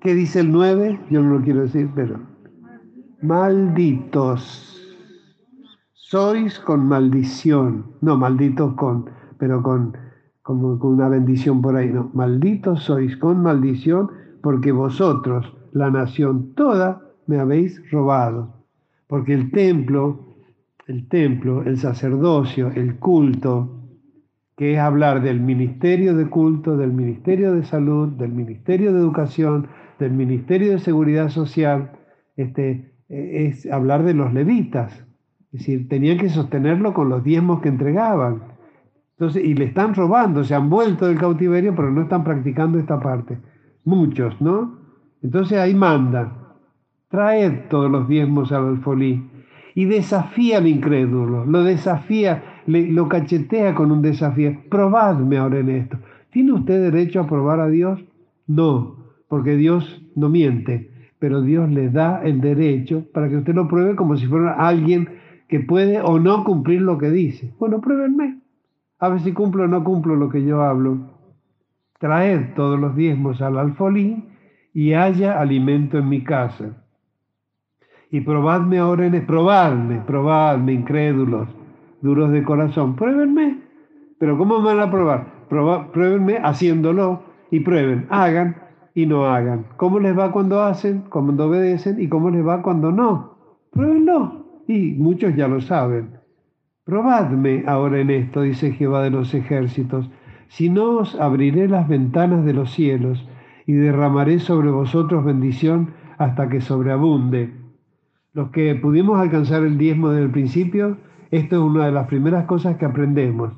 ¿Qué dice el 9? Yo no lo quiero decir, pero malditos. Sois con maldición, no malditos con, pero con, como con una bendición por ahí, no. Malditos sois con maldición porque vosotros, la nación toda, me habéis robado. Porque el templo, el templo, el sacerdocio, el culto, que es hablar del ministerio de culto, del ministerio de salud, del ministerio de educación, del ministerio de seguridad social, este, e, es hablar de los levitas. Es decir, tenían que sostenerlo con los diezmos que entregaban. Entonces, y le están robando, se han vuelto del cautiverio, pero no están practicando esta parte. Muchos, ¿no? Entonces ahí manda, traed todos los diezmos al alfolí y desafía al incrédulo, lo desafía, lo cachetea con un desafío. Probadme ahora en esto. ¿Tiene usted derecho a probar a Dios? No, porque Dios no miente pero Dios le da el derecho para que usted lo pruebe como si fuera alguien que puede o no cumplir lo que dice. Bueno, pruébenme. A ver si cumplo o no cumplo lo que yo hablo. Traed todos los diezmos al alfolí y haya alimento en mi casa. Y probadme ahora en probadme, probadme, incrédulos, duros de corazón. Pruébenme. Pero ¿cómo van a probar? pruébenme haciéndolo y prueben, hagan y no hagan. ¿Cómo les va cuando hacen, cuando obedecen y cómo les va cuando no? Pruébenlo. Y muchos ya lo saben. Probadme ahora en esto, dice Jehová de los ejércitos, si no os abriré las ventanas de los cielos y derramaré sobre vosotros bendición hasta que sobreabunde. Los que pudimos alcanzar el diezmo desde el principio, esto es una de las primeras cosas que aprendemos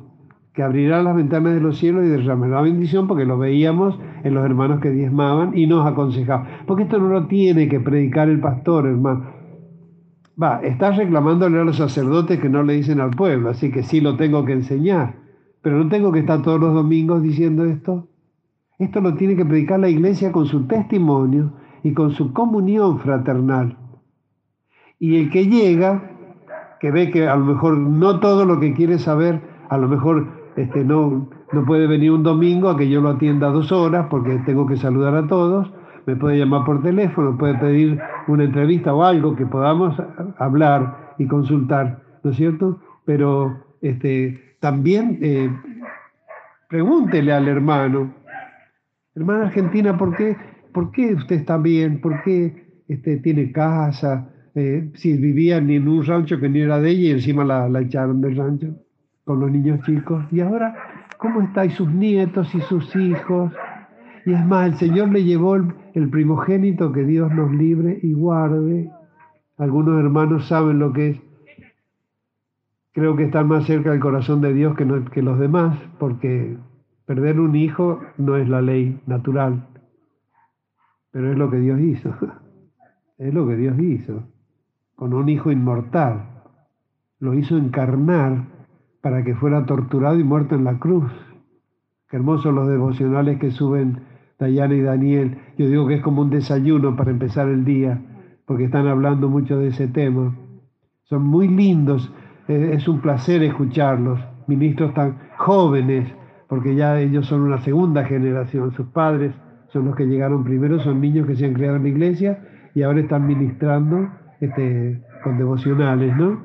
que abrirá las ventanas de los cielos y derramará bendición, porque lo veíamos en los hermanos que diezmaban y nos aconsejaban. Porque esto no lo tiene que predicar el pastor, hermano. Va, está reclamándole a los sacerdotes que no le dicen al pueblo, así que sí lo tengo que enseñar. Pero no tengo que estar todos los domingos diciendo esto. Esto lo tiene que predicar la iglesia con su testimonio y con su comunión fraternal. Y el que llega, que ve que a lo mejor no todo lo que quiere saber, a lo mejor este, no, no puede venir un domingo a que yo lo atienda dos horas porque tengo que saludar a todos, me puede llamar por teléfono, puede pedir una entrevista o algo que podamos hablar y consultar, ¿no es cierto? Pero este, también eh, pregúntele al hermano, hermana Argentina, ¿por qué, ¿por qué usted está bien? ¿Por qué este, tiene casa? Eh, si vivía en un rancho que ni era de ella y encima la, echaron del rancho con los niños chicos. Y ahora, ¿cómo está? Y sus nietos y sus hijos. Y es más, el Señor le llevó el, primogénito, que Dios nos libre y guarde. Algunos hermanos saben lo que es. Creo que están más cerca del corazón de Dios que los demás, porque perder un hijo no es la ley natural, pero es lo que Dios hizo. Es lo que Dios hizo, con un hijo inmortal. Lo hizo encarnar para que fuera torturado y muerto en la cruz. Qué hermosos los devocionales que suben Dayana y Daniel. Yo digo que es como un desayuno para empezar el día, porque están hablando mucho de ese tema. Son muy lindos, es un placer escucharlos, ministros tan jóvenes, porque ya ellos son una segunda generación, sus padres son los que llegaron primero, son niños que se han criado en la iglesia y ahora están ministrando este, con devocionales, ¿no?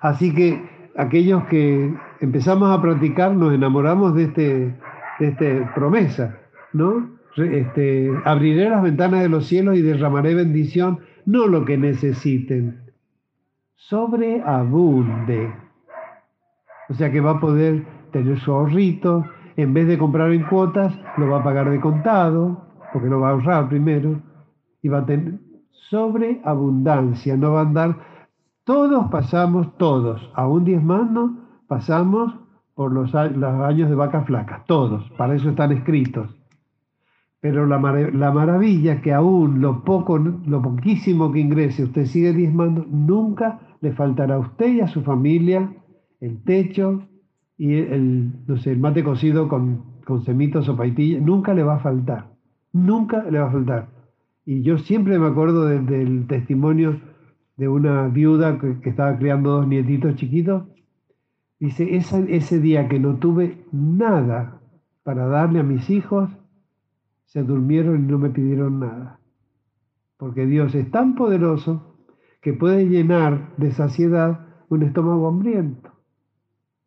Así que aquellos que empezamos a practicar nos enamoramos de este, de este promesa, ¿no? Este, abriré las ventanas de los cielos y derramaré bendición, no lo que necesiten, sobreabunde. O sea que va a poder tener su ahorrito, en vez de comprar en cuotas, lo va a pagar de contado, porque lo va a ahorrar primero, y va a tener sobreabundancia, no va a andar, todos pasamos, todos, aún diezmando, pasamos por los, los años de vacas flacas, todos, para eso están escritos. Pero la, la maravilla que aún lo poco, lo poquísimo que ingrese, usted sigue diezmando, nunca le faltará a usted y a su familia el techo y el, no sé, el mate cocido con, con semitos o paitillas, nunca le va a faltar, nunca le va a faltar. Y yo siempre me acuerdo del testimonio de una viuda que, estaba criando dos nietitos chiquitos. Dice, ese día que no tuve nada para darle a mis hijos, se durmieron y no me pidieron nada. Porque Dios es tan poderoso que puede llenar de saciedad un estómago hambriento.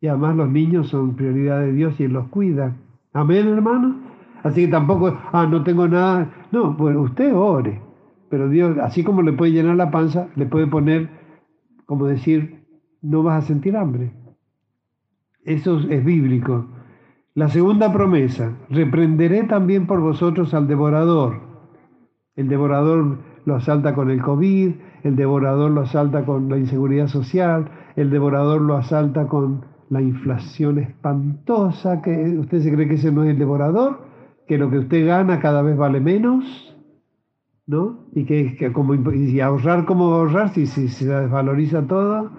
Y además los niños son prioridad de Dios y los cuida. Amén, hermano. Así que tampoco, ah, no tengo nada. No, pues usted ore. Pero Dios, así como le puede llenar la panza, le puede poner, como decir, no vas a sentir hambre. Eso es bíblico. La segunda promesa, reprenderé también por vosotros al devorador. El devorador lo asalta con el COVID, el devorador lo asalta con la inseguridad social, el devorador lo asalta con la inflación espantosa, que usted se cree que ese no es el devorador, que lo que usted gana cada vez vale menos, ¿no? Y que, como y ahorrar, ¿cómo ahorrar si, si se desvaloriza todo?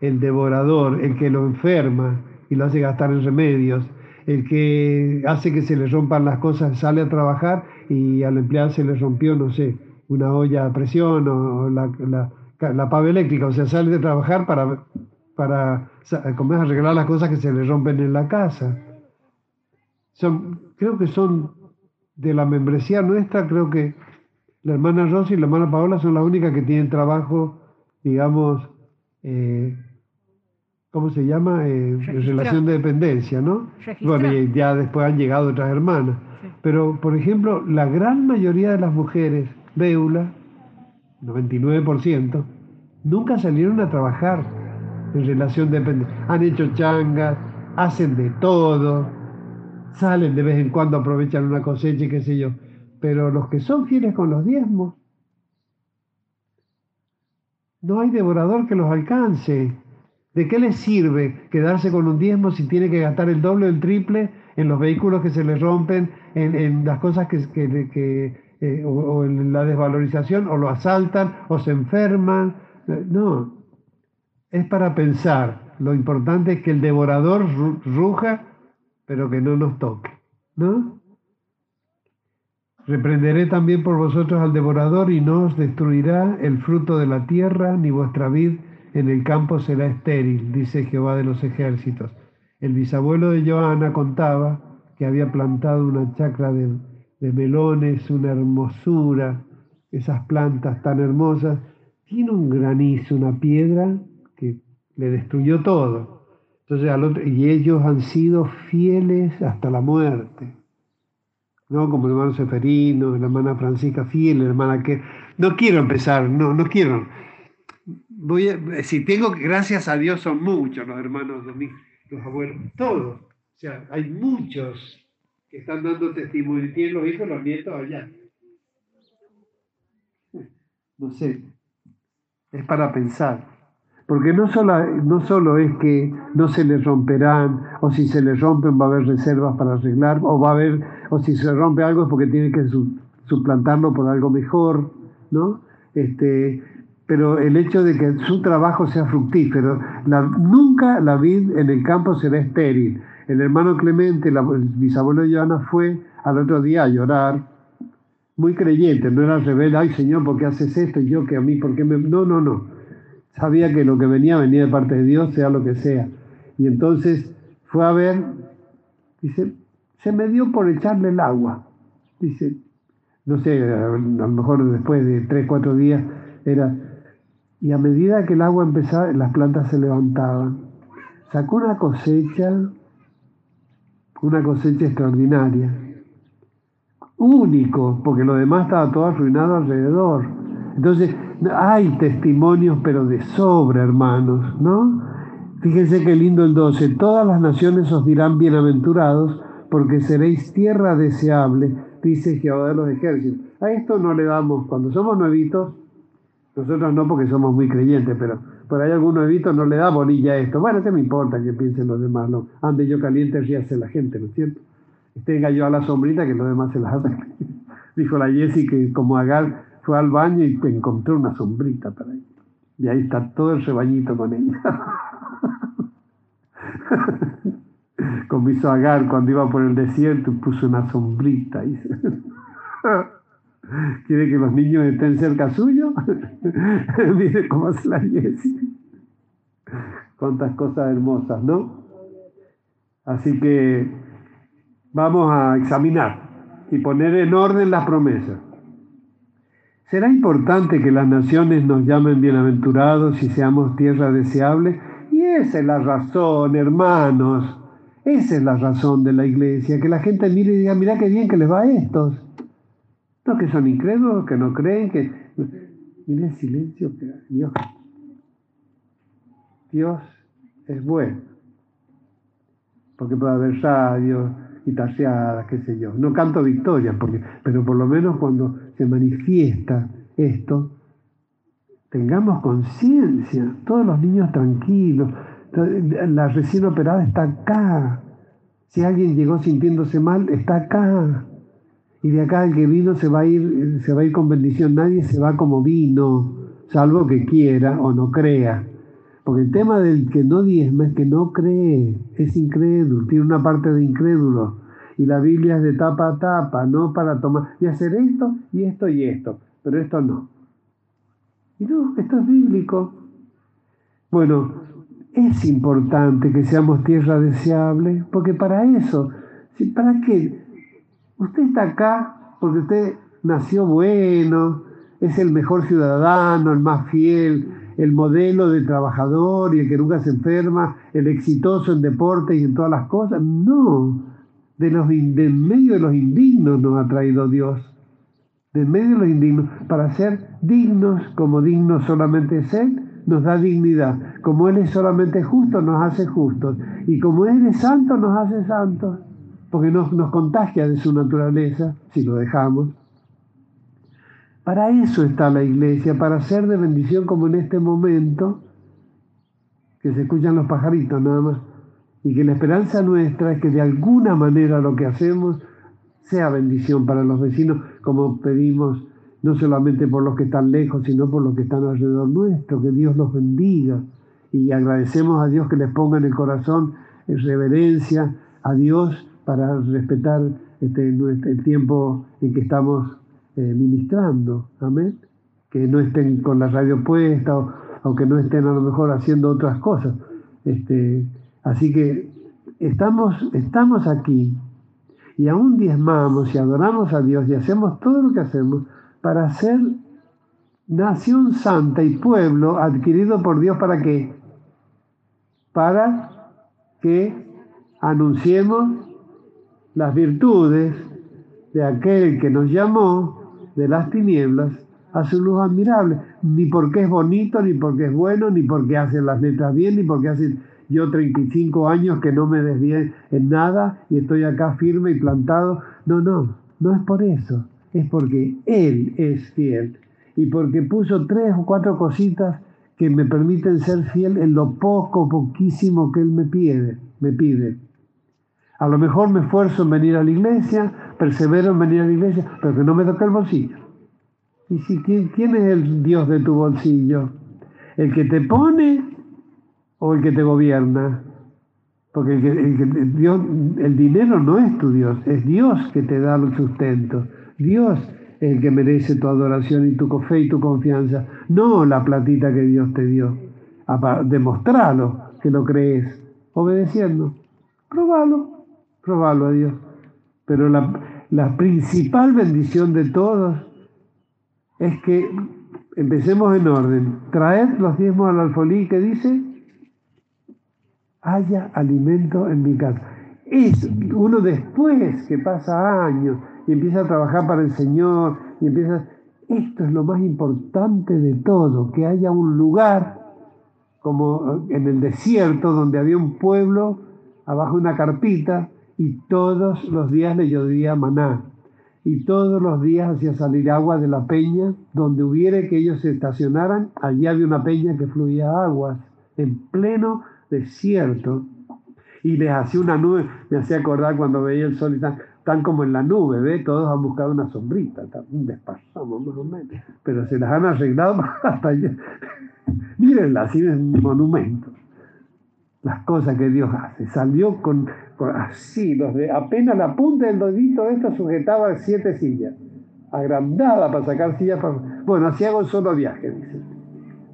El devorador, el que lo enferma y lo hace gastar en remedios, el que hace que se le rompan las cosas, sale a trabajar y al empleado se le rompió, no sé, una olla a presión o la, la, la pava eléctrica, o sea, sale de trabajar para para arreglar las cosas que se le rompen en la casa. Son, creo que son de la membresía nuestra, creo que la hermana Rosy y la hermana Paola son las únicas que tienen trabajo, digamos, eh, ¿cómo se llama? Eh, relación de dependencia, ¿no? Bueno, y ya después han llegado otras hermanas. Pero, por ejemplo, la gran mayoría de las mujeres, Beula, 99%, nunca salieron a trabajar en relación de Han hecho changas, hacen de todo, salen de vez en cuando, aprovechan una cosecha y qué sé yo. Pero los que son fieles con los diezmos, no hay devorador que los alcance. ¿De qué les sirve quedarse con un diezmo si tiene que gastar el doble o el triple en los vehículos que se les rompen, en, las cosas que, que, eh, o, en la desvalorización, o lo asaltan, o se enferman? No, es para pensar. Lo importante es que el devorador ruja, pero que no nos toque. ¿No? Reprenderé también por vosotros al devorador y no os destruirá el fruto de la tierra, ni vuestra vid en el campo será estéril, dice Jehová de los ejércitos. El bisabuelo de Joana contaba que había plantado una chacra de, de melones, una hermosura, esas plantas tan hermosas. Tiene un granizo, una piedra que le destruyó todo. Entonces, y ellos han sido fieles hasta la muerte. ¿no? Como el hermano Seferino, la hermana Francisca fiel, la hermana que... No quiero empezar, no, no quiero. Voy a, si tengo, gracias a Dios son muchos los hermanos, los, los abuelos, todos. O sea, hay muchos que están dando testimonio tienen los hijos, los nietos allá. No sé, es para pensar. Porque no solo, no solo es que no se les romperán, o si se les rompen va a haber reservas para arreglar, o va a haber, o si se rompe algo es porque tiene que suplantarlo por algo mejor, ¿no? Este, pero el hecho de que su trabajo sea fructífero, nunca la vid en el campo será estéril. El hermano Clemente, el bisabuelo de Joana, fue al otro día a llorar, muy creyente, no era rebelde, ay Señor, ¿por qué haces esto? Y yo que a mí, ¿por qué me.? No, no, no sabía que lo que venía venía de parte de Dios, sea lo que sea. Y entonces fue a ver, dice, se me dio por echarle el agua. Dice, no sé, a lo mejor después de tres, cuatro días era, y a medida que el agua empezaba, las plantas se levantaban. Sacó una cosecha, una cosecha extraordinaria. Único, porque lo demás estaba todo arruinado alrededor. Entonces, hay testimonios, pero de sobra, hermanos, ¿no? Fíjense qué lindo el 12. Todas las naciones os dirán bienaventurados porque seréis tierra deseable, dice Jehová de los ejércitos. A esto no le damos, cuando somos nuevitos, nosotros no porque somos muy creyentes, pero por ahí algún nuevito no le da bolilla a esto. Bueno, ¿qué me importa que piensen los demás? No, ande yo caliente, hace la gente, ¿no es cierto? Tenga yo a la sombrita que los demás se las hacen. Dijo la Jessie que como Agar fue al baño y encontró una sombrita para ella. Y ahí está todo el rebañito con ella. Como hizo Agar cuando iba por el desierto, puso una sombrita. ¿Quiere que los niños estén cerca suyo? Mire cómo hace la Jessie. Cuántas cosas hermosas, ¿no? Así que vamos a examinar y poner en orden las promesas. ¿Será importante que las naciones nos llamen bienaventurados y seamos tierra deseable? Y esa es la razón, hermanos. Esa es la razón de la iglesia, que la gente mire y diga, mira qué bien que les va a estos. No, que son incrédulos, que no creen, que... Mira el silencio que Dios. Dios es bueno. Porque puede haber radio, y taseadas, qué sé yo. No canto victorias, porque, pero por lo menos cuando se manifiesta esto, tengamos conciencia, todos los niños tranquilos, la recién operada está acá. Si alguien llegó sintiéndose mal, está acá. Y de acá el que vino se va a ir, se va a ir con bendición. Nadie se va como vino, salvo que quiera o no crea. Porque el tema del que no diezma es que no cree, es incrédulo, tiene una parte de incrédulo. Y la Biblia es de tapa a tapa, no para tomar y hacer esto y esto y esto, pero esto no. Y no, esto es bíblico. Bueno, es importante que seamos tierra deseable, porque para eso, ¿para qué? Usted está acá porque usted nació bueno, es el mejor ciudadano, el más fiel, el modelo de trabajador y el que nunca se enferma, el exitoso en deporte y en todas las cosas. No, de, los, medio de los indignos nos ha traído Dios. De medio de los indignos, para ser dignos como dignos solamente es Él, nos da dignidad. Como Él es solamente justo, nos hace justos. Y como Él es santo, nos hace santos. Porque nos, nos contagia de su naturaleza, si lo dejamos. Para eso está la iglesia, para ser de bendición como en este momento, que se escuchan los pajaritos nada más, y que la esperanza nuestra es que de alguna manera lo que hacemos sea bendición para los vecinos, como pedimos no solamente por los que están lejos, sino por los que están alrededor nuestro, que Dios los bendiga. Y agradecemos a Dios que les ponga en el corazón reverencia a Dios para respetar este, el tiempo en que estamos eh, ministrando, amén. Que no estén con la radio puesta o, que no estén a lo mejor haciendo otras cosas. Este, así que estamos, estamos aquí y aún diezmamos y adoramos a Dios y hacemos todo lo que hacemos para ser nación santa y pueblo adquirido por Dios para qué? Para que anunciemos las virtudes de aquel que nos llamó de las tinieblas a su luz admirable, ni porque es bonito, ni porque es bueno, ni porque hace las letras bien, ni porque hace yo 35 años que no me desvié en nada y estoy acá firme y plantado. No, no, no es por eso, es porque Él es fiel y porque puso tres o cuatro cositas que me permiten ser fiel en lo poco, poquísimo que Él me pide. Me pide. A lo mejor me esfuerzo en venir a la iglesia, persevero en venir a la iglesia, pero que no me toque el bolsillo. ¿Y si, ¿quién, es el Dios de tu bolsillo? ¿El que te pone o el que te gobierna? Porque el, Dios, el dinero no es tu Dios, es Dios que te da el sustento. Dios es el que merece tu adoración y tu fe y tu confianza, no la platita que Dios te dio. Demostralo que lo crees, obedeciendo. Probalo probarlo a Dios. Pero la, principal bendición de todos es que empecemos en orden. Traed los diezmos al alfolí que dice, haya alimento en mi casa. Es uno después que pasa años y empieza a trabajar para el Señor y empieza... Esto es lo más importante de todo, que haya un lugar como en el desierto donde había un pueblo abajo de una carpita y todos los días le llovía maná y todos los días hacía salir agua de la peña, donde hubiera que ellos se estacionaran, allí había una peña que fluía agua, en pleno desierto, y les hacía una nube, me hacía acordar cuando veía el sol y tan, tan como en la nube, ¿ve? Todos han buscado una sombrita, un despasamos más o pero se las han arreglado hasta allá. Mírenla, así es un monumento. Las cosas que Dios hace. Salió con así, los de apenas la punta del dedito de esto sujetaba siete sillas, agrandada para sacar sillas. Bueno, así hago solo viaje, dice.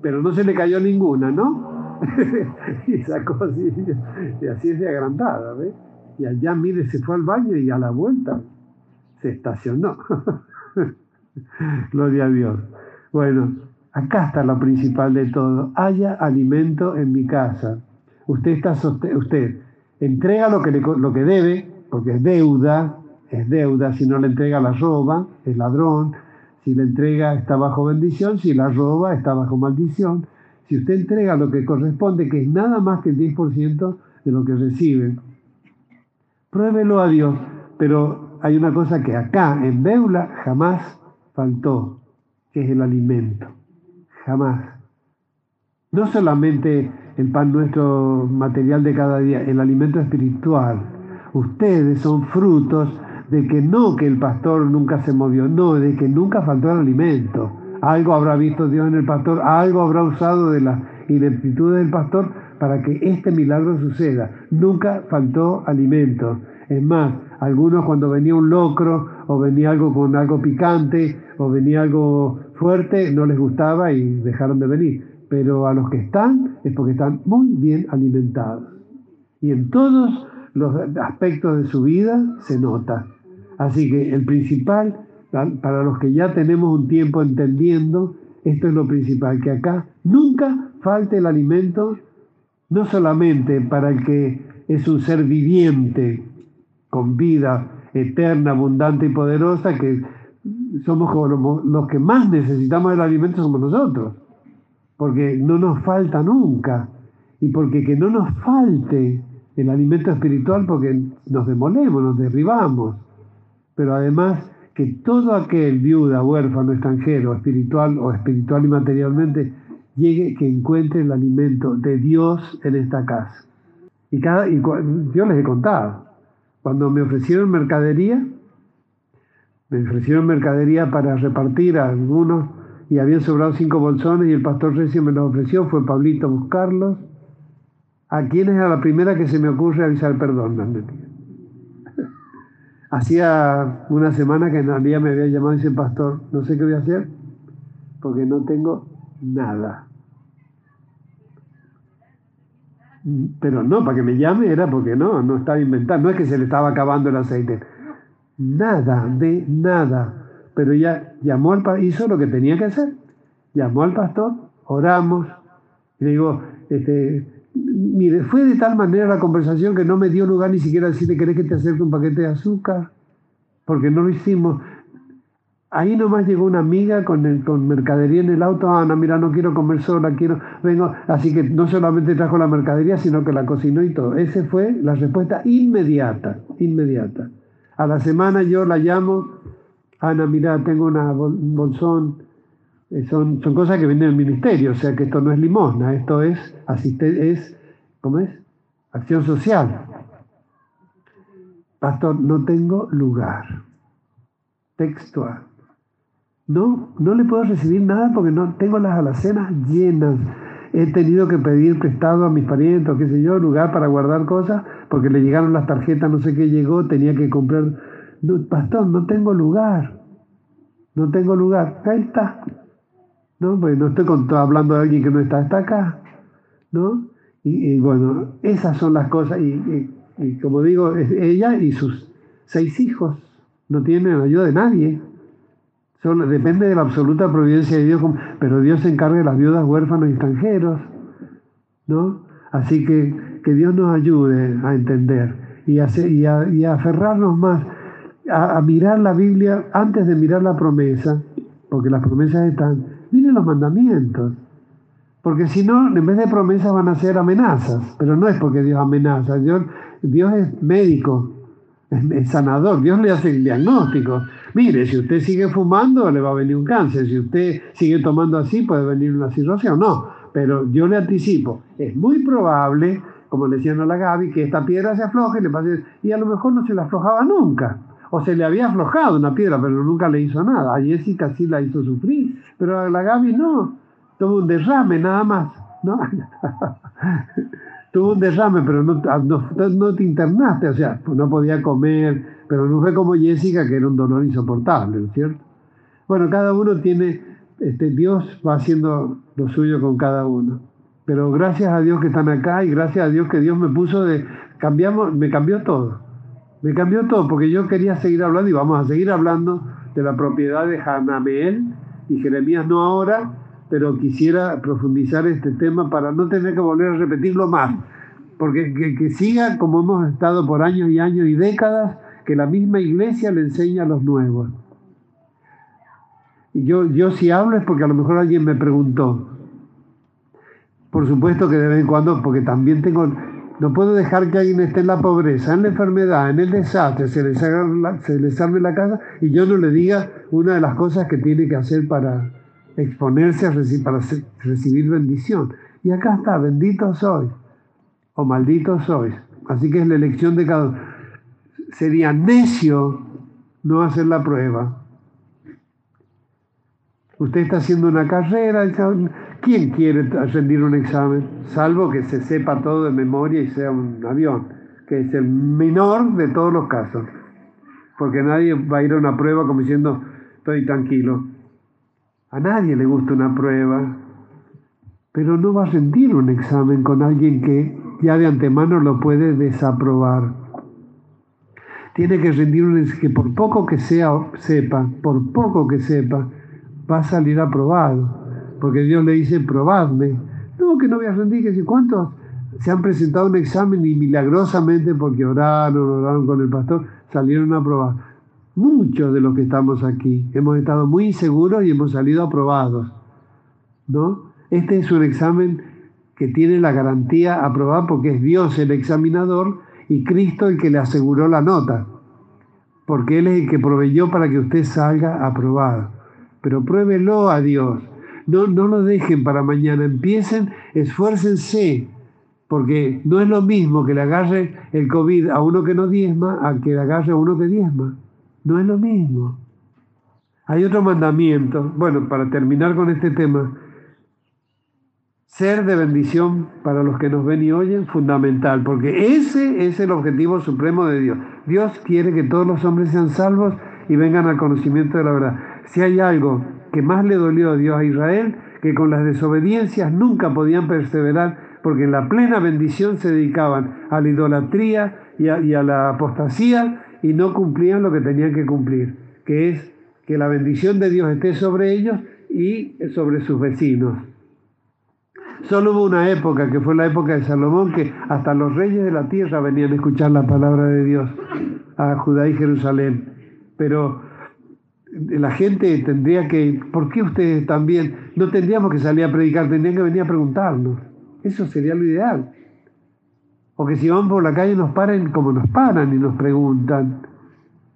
Pero no se le cayó ninguna, ¿no? y sacó así, y así es de agrandada, ¿ves? Y allá, mire, se fue al baño y a la vuelta se estacionó. Gloria a Dios. Bueno, acá está lo principal de todo. Haya alimento en mi casa. Usted está usted entrega lo que, lo que debe, porque es deuda, es deuda, si no le entrega la roba, es ladrón, si le entrega está bajo bendición, si la roba está bajo maldición. Si usted entrega lo que corresponde, que es nada más que el 10% de lo que recibe, pruébelo a Dios. Pero hay una cosa que acá en Beula jamás faltó, que es el alimento. Jamás. No solamente el pan nuestro material de cada día, el alimento espiritual. Ustedes son frutos de que no que el pastor nunca se movió, no, de que nunca faltó el alimento. Algo habrá visto Dios en el pastor, algo habrá usado de la ineptitud del pastor para que este milagro suceda. Nunca faltó alimento. Es más, algunos cuando venía un locro o venía algo con algo picante o venía algo fuerte, no les gustaba y dejaron de venir pero a los que están es porque están muy bien alimentados. Y en todos los aspectos de su vida se nota. Así que el principal, para los que ya tenemos un tiempo entendiendo, esto es lo principal, que acá nunca falte el alimento, no solamente para el que es un ser viviente, con vida eterna, abundante y poderosa, que somos como los que más necesitamos el alimento somos nosotros porque no nos falta nunca, y porque que no nos falte el alimento espiritual, porque nos demolemos, nos derribamos, pero además que todo aquel viuda, huérfano, extranjero, espiritual o espiritual y materialmente, llegue, que encuentre el alimento de Dios en esta casa. Y, cada, y yo les he contado, cuando me ofrecieron mercadería, me ofrecieron mercadería para repartir a algunos y habían sobrado cinco bolsones y el pastor Recio me los ofreció, fue Pablito a buscarlos. ¿A quién es a la primera que se me ocurre avisar perdón? Hacía una semana que día me había llamado y dice, pastor, no sé qué voy a hacer porque no tengo nada. Pero no, para que me llame era porque no, no estaba inventando, no es que se le estaba acabando el aceite. Nada, de nada pero ya llamó al hizo lo que tenía que hacer. Llamó al pastor, oramos, y le digo, este, mire, fue de tal manera la conversación que no me dio lugar ni siquiera a decirle, ¿querés que te acerque un paquete de azúcar? Porque no lo hicimos. Ahí nomás llegó una amiga con, con mercadería en el auto. Ana, mira, no quiero comer sola, quiero, vengo. Así que no solamente trajo la mercadería, sino que la cocinó y todo. Esa fue la respuesta inmediata, inmediata. A la semana yo la llamo, Ana, mira, tengo una, un bolsón. Eh, son, son cosas que vienen del ministerio, o sea que esto no es limosna, esto es, es ¿cómo es? Acción social. Pastor, no tengo lugar. Textual. No, no le puedo recibir nada porque no tengo las alacenas llenas. He tenido que pedir prestado a mis parientes, qué sé yo, lugar para guardar cosas, porque le llegaron las tarjetas, no sé qué llegó, tenía que comprar pastor, no tengo lugar, no tengo lugar, ahí está. No, no estoy hablando de alguien que no está, está acá, ¿no? Y, bueno, esas son las cosas, y, como digo, ella y sus seis hijos no tienen ayuda de nadie. Son, depende de la absoluta providencia de Dios, pero Dios se encarga de las viudas, huérfanos y extranjeros, ¿no? Así que que Dios nos ayude a entender y a, y a, y a aferrarnos más a, mirar la Biblia antes de mirar la promesa, porque las promesas están, miren los mandamientos. Porque si no, en vez de promesas van a ser amenazas. Pero no es porque Dios amenaza. Dios, Dios es médico, es, sanador. Dios le hace el diagnóstico. Mire, si usted sigue fumando, le va a venir un cáncer. Si usted sigue tomando así, puede venir una o no. Pero yo le anticipo, es muy probable, como le decían a la Gaby, que esta piedra se afloje y le pase, y a lo mejor no se la aflojaba nunca. O se le había aflojado una piedra, pero nunca le hizo nada. A Jessica sí la hizo sufrir, pero a la Gaby no tuvo un derrame nada más, ¿no? tuvo un derrame, pero no, no, te internaste, o sea, no podía comer, pero no fue como Jessica, que era un dolor insoportable, ¿no es cierto? Bueno, cada uno tiene, este, Dios va haciendo lo suyo con cada uno. Pero gracias a Dios que están acá y gracias a Dios que Dios me puso de, cambiamos, me cambió todo. Me cambió todo porque yo quería seguir hablando y vamos a seguir hablando de la propiedad de Hanameel y Jeremías no ahora, pero quisiera profundizar este tema para no tener que volver a repetirlo más, porque que, siga como hemos estado por años y años y décadas, que la misma iglesia le enseña a los nuevos. Y yo, yo si hablo es porque a lo mejor alguien me preguntó. Por supuesto que de vez en cuando, porque también tengo, no puedo dejar que alguien esté en la pobreza, en la enfermedad, en el desastre, se le, se le salve la casa y yo no le diga una de las cosas que tiene que hacer para, exponerse a para recibir bendición. Y acá está, bendito soy o maldito soy. Así que es la elección de cada uno. Sería necio no hacer la prueba. Usted está haciendo una carrera, ¿quién quiere rendir un examen? Salvo que se sepa todo de memoria y sea un avión, que es el menor de todos los casos. Porque nadie va a ir a una prueba como diciendo, estoy tranquilo. A nadie le gusta una prueba, pero no va a rendir un examen con alguien que ya de antemano lo puede desaprobar. Tiene que rendir un que por poco que sea sepa, por poco que sepa, va a salir aprobado. Porque Dios le dice, probadme. No, que no voy a rendir, que si cuántos se han presentado un examen y milagrosamente porque oraron, oraron con el pastor, salieron aprobados. Muchos de los que estamos aquí hemos estado muy inseguros y hemos salido aprobados. ¿no? Este es un examen que tiene la garantía aprobada porque es Dios el examinador y Cristo el que le aseguró la nota. Porque Él es el que proveyó para que usted salga aprobado. Pero pruébelo a Dios. No, no lo dejen para mañana. Empiecen, esfuércense. Porque no es lo mismo que le agarre el COVID a uno que no diezma a que le agarre a uno que diezma. No es lo mismo. Hay otro mandamiento, bueno, para terminar con este tema, ser de bendición para los que nos ven y oyen, fundamental, porque ese es el objetivo supremo de Dios. Dios quiere que todos los hombres sean salvos y vengan al conocimiento de la verdad. Si hay algo que más le dolió a Dios a Israel, que con las desobediencias nunca podían perseverar, porque en la plena bendición se dedicaban a la idolatría y a, y a la apostasía y no cumplían lo que tenían que cumplir, que es que la bendición de Dios esté sobre ellos y sobre sus vecinos. Solo hubo una época, que fue la época de Salomón, que hasta los reyes de la tierra venían a escuchar la palabra de Dios a Judá y Jerusalén. Pero la gente tendría que, ¿por qué ustedes también? No tendríamos que salir a predicar, tendrían que venir a preguntarnos. Eso sería lo ideal. O que si van por la calle nos paren como nos paran y nos preguntan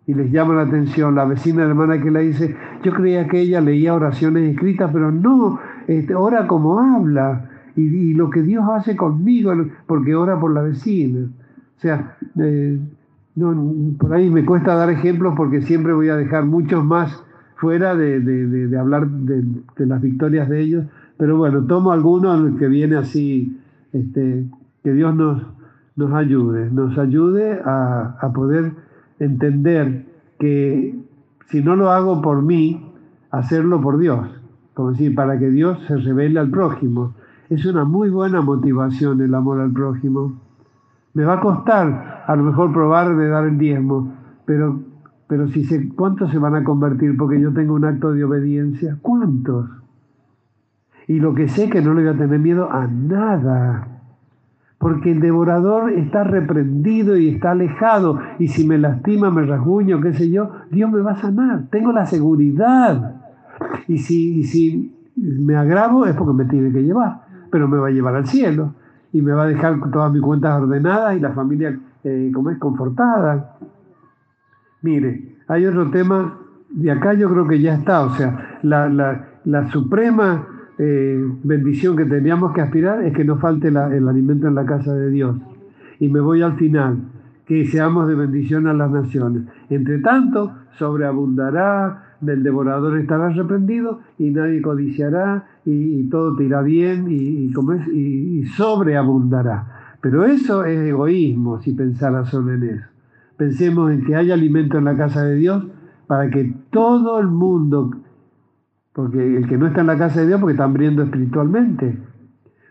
y les llama la atención. La vecina hermana que la dice, yo creía que ella leía oraciones escritas, pero no, este, ora como habla y, lo que Dios hace conmigo, porque ora por la vecina. O sea, eh, no, por ahí me cuesta dar ejemplos porque siempre voy a dejar muchos más fuera de, hablar de, las victorias de ellos, pero bueno, tomo alguno que viene así, este, que Dios nos, nos ayude, nos ayude a, poder entender que si no lo hago por mí, hacerlo por Dios, como decir, para que Dios se revele al prójimo. Es una muy buena motivación el amor al prójimo. Me va a costar a lo mejor probar de dar el diezmo, pero, pero si sé ¿cuántos se van a convertir porque yo tengo un acto de obediencia? ¿Cuántos? Y lo que sé que no le voy a tener miedo a nada porque el devorador está reprendido y está alejado, y si me lastima, me rasguño, qué sé yo, Dios me va a sanar, tengo la seguridad. Y si, si me agravo es porque me tiene que llevar. pero me va a llevar al cielo y me va a dejar todas mis cuentas ordenadas y la familia, eh, como es, confortada. Mire, hay otro tema, de acá yo creo que ya está, o sea, la, la, suprema eh, bendición que teníamos que aspirar es que no falte el alimento en la casa de Dios. Y me voy al final, que seamos de bendición a las naciones. Entre tanto, sobreabundará, del devorador estará reprendido y nadie codiciará y, todo te irá bien y, sobreabundará. Pero eso es egoísmo si pensara solo en eso. Pensemos en que haya alimento en la casa de Dios para que todo el mundo, porque el que no está en la casa de Dios porque está hambriendo espiritualmente,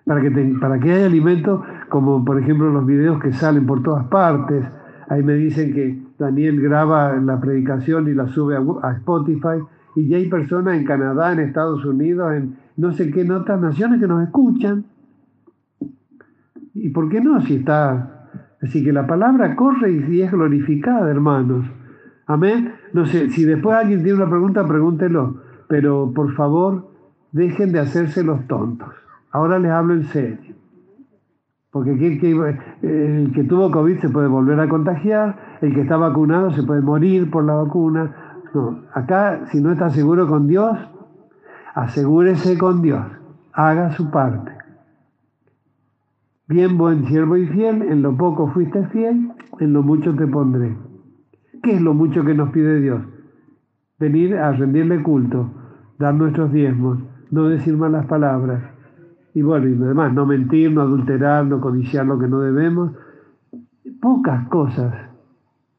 para que, para que haya alimento, como por ejemplo los videos que salen por todas partes, ahí me dicen que Daniel graba la predicación y la sube a, Spotify, y ya hay personas en Canadá, en Estados Unidos, en no sé qué en otras naciones que nos escuchan. ¿Y por qué no? Si está. Así que la palabra corre y es glorificada, hermanos. Amén. No sé, si después alguien tiene una pregunta, pregúntelo. Pero por favor, dejen de hacerse los tontos. Ahora les hablo en serio. Porque el que tuvo COVID se puede volver a contagiar, el que está vacunado se puede morir por la vacuna. Acá si no está seguro con Dios, asegúrese con Dios, haga su parte. Bien, buen siervo y fiel, en lo poco fuiste fiel, en lo mucho te pondré. ¿Qué es lo mucho que nos pide Dios? Venir a rendirle culto, dar nuestros diezmos, no decir malas palabras, y bueno, y además, no mentir, no adulterar, no codiciar lo que no debemos. Pocas cosas.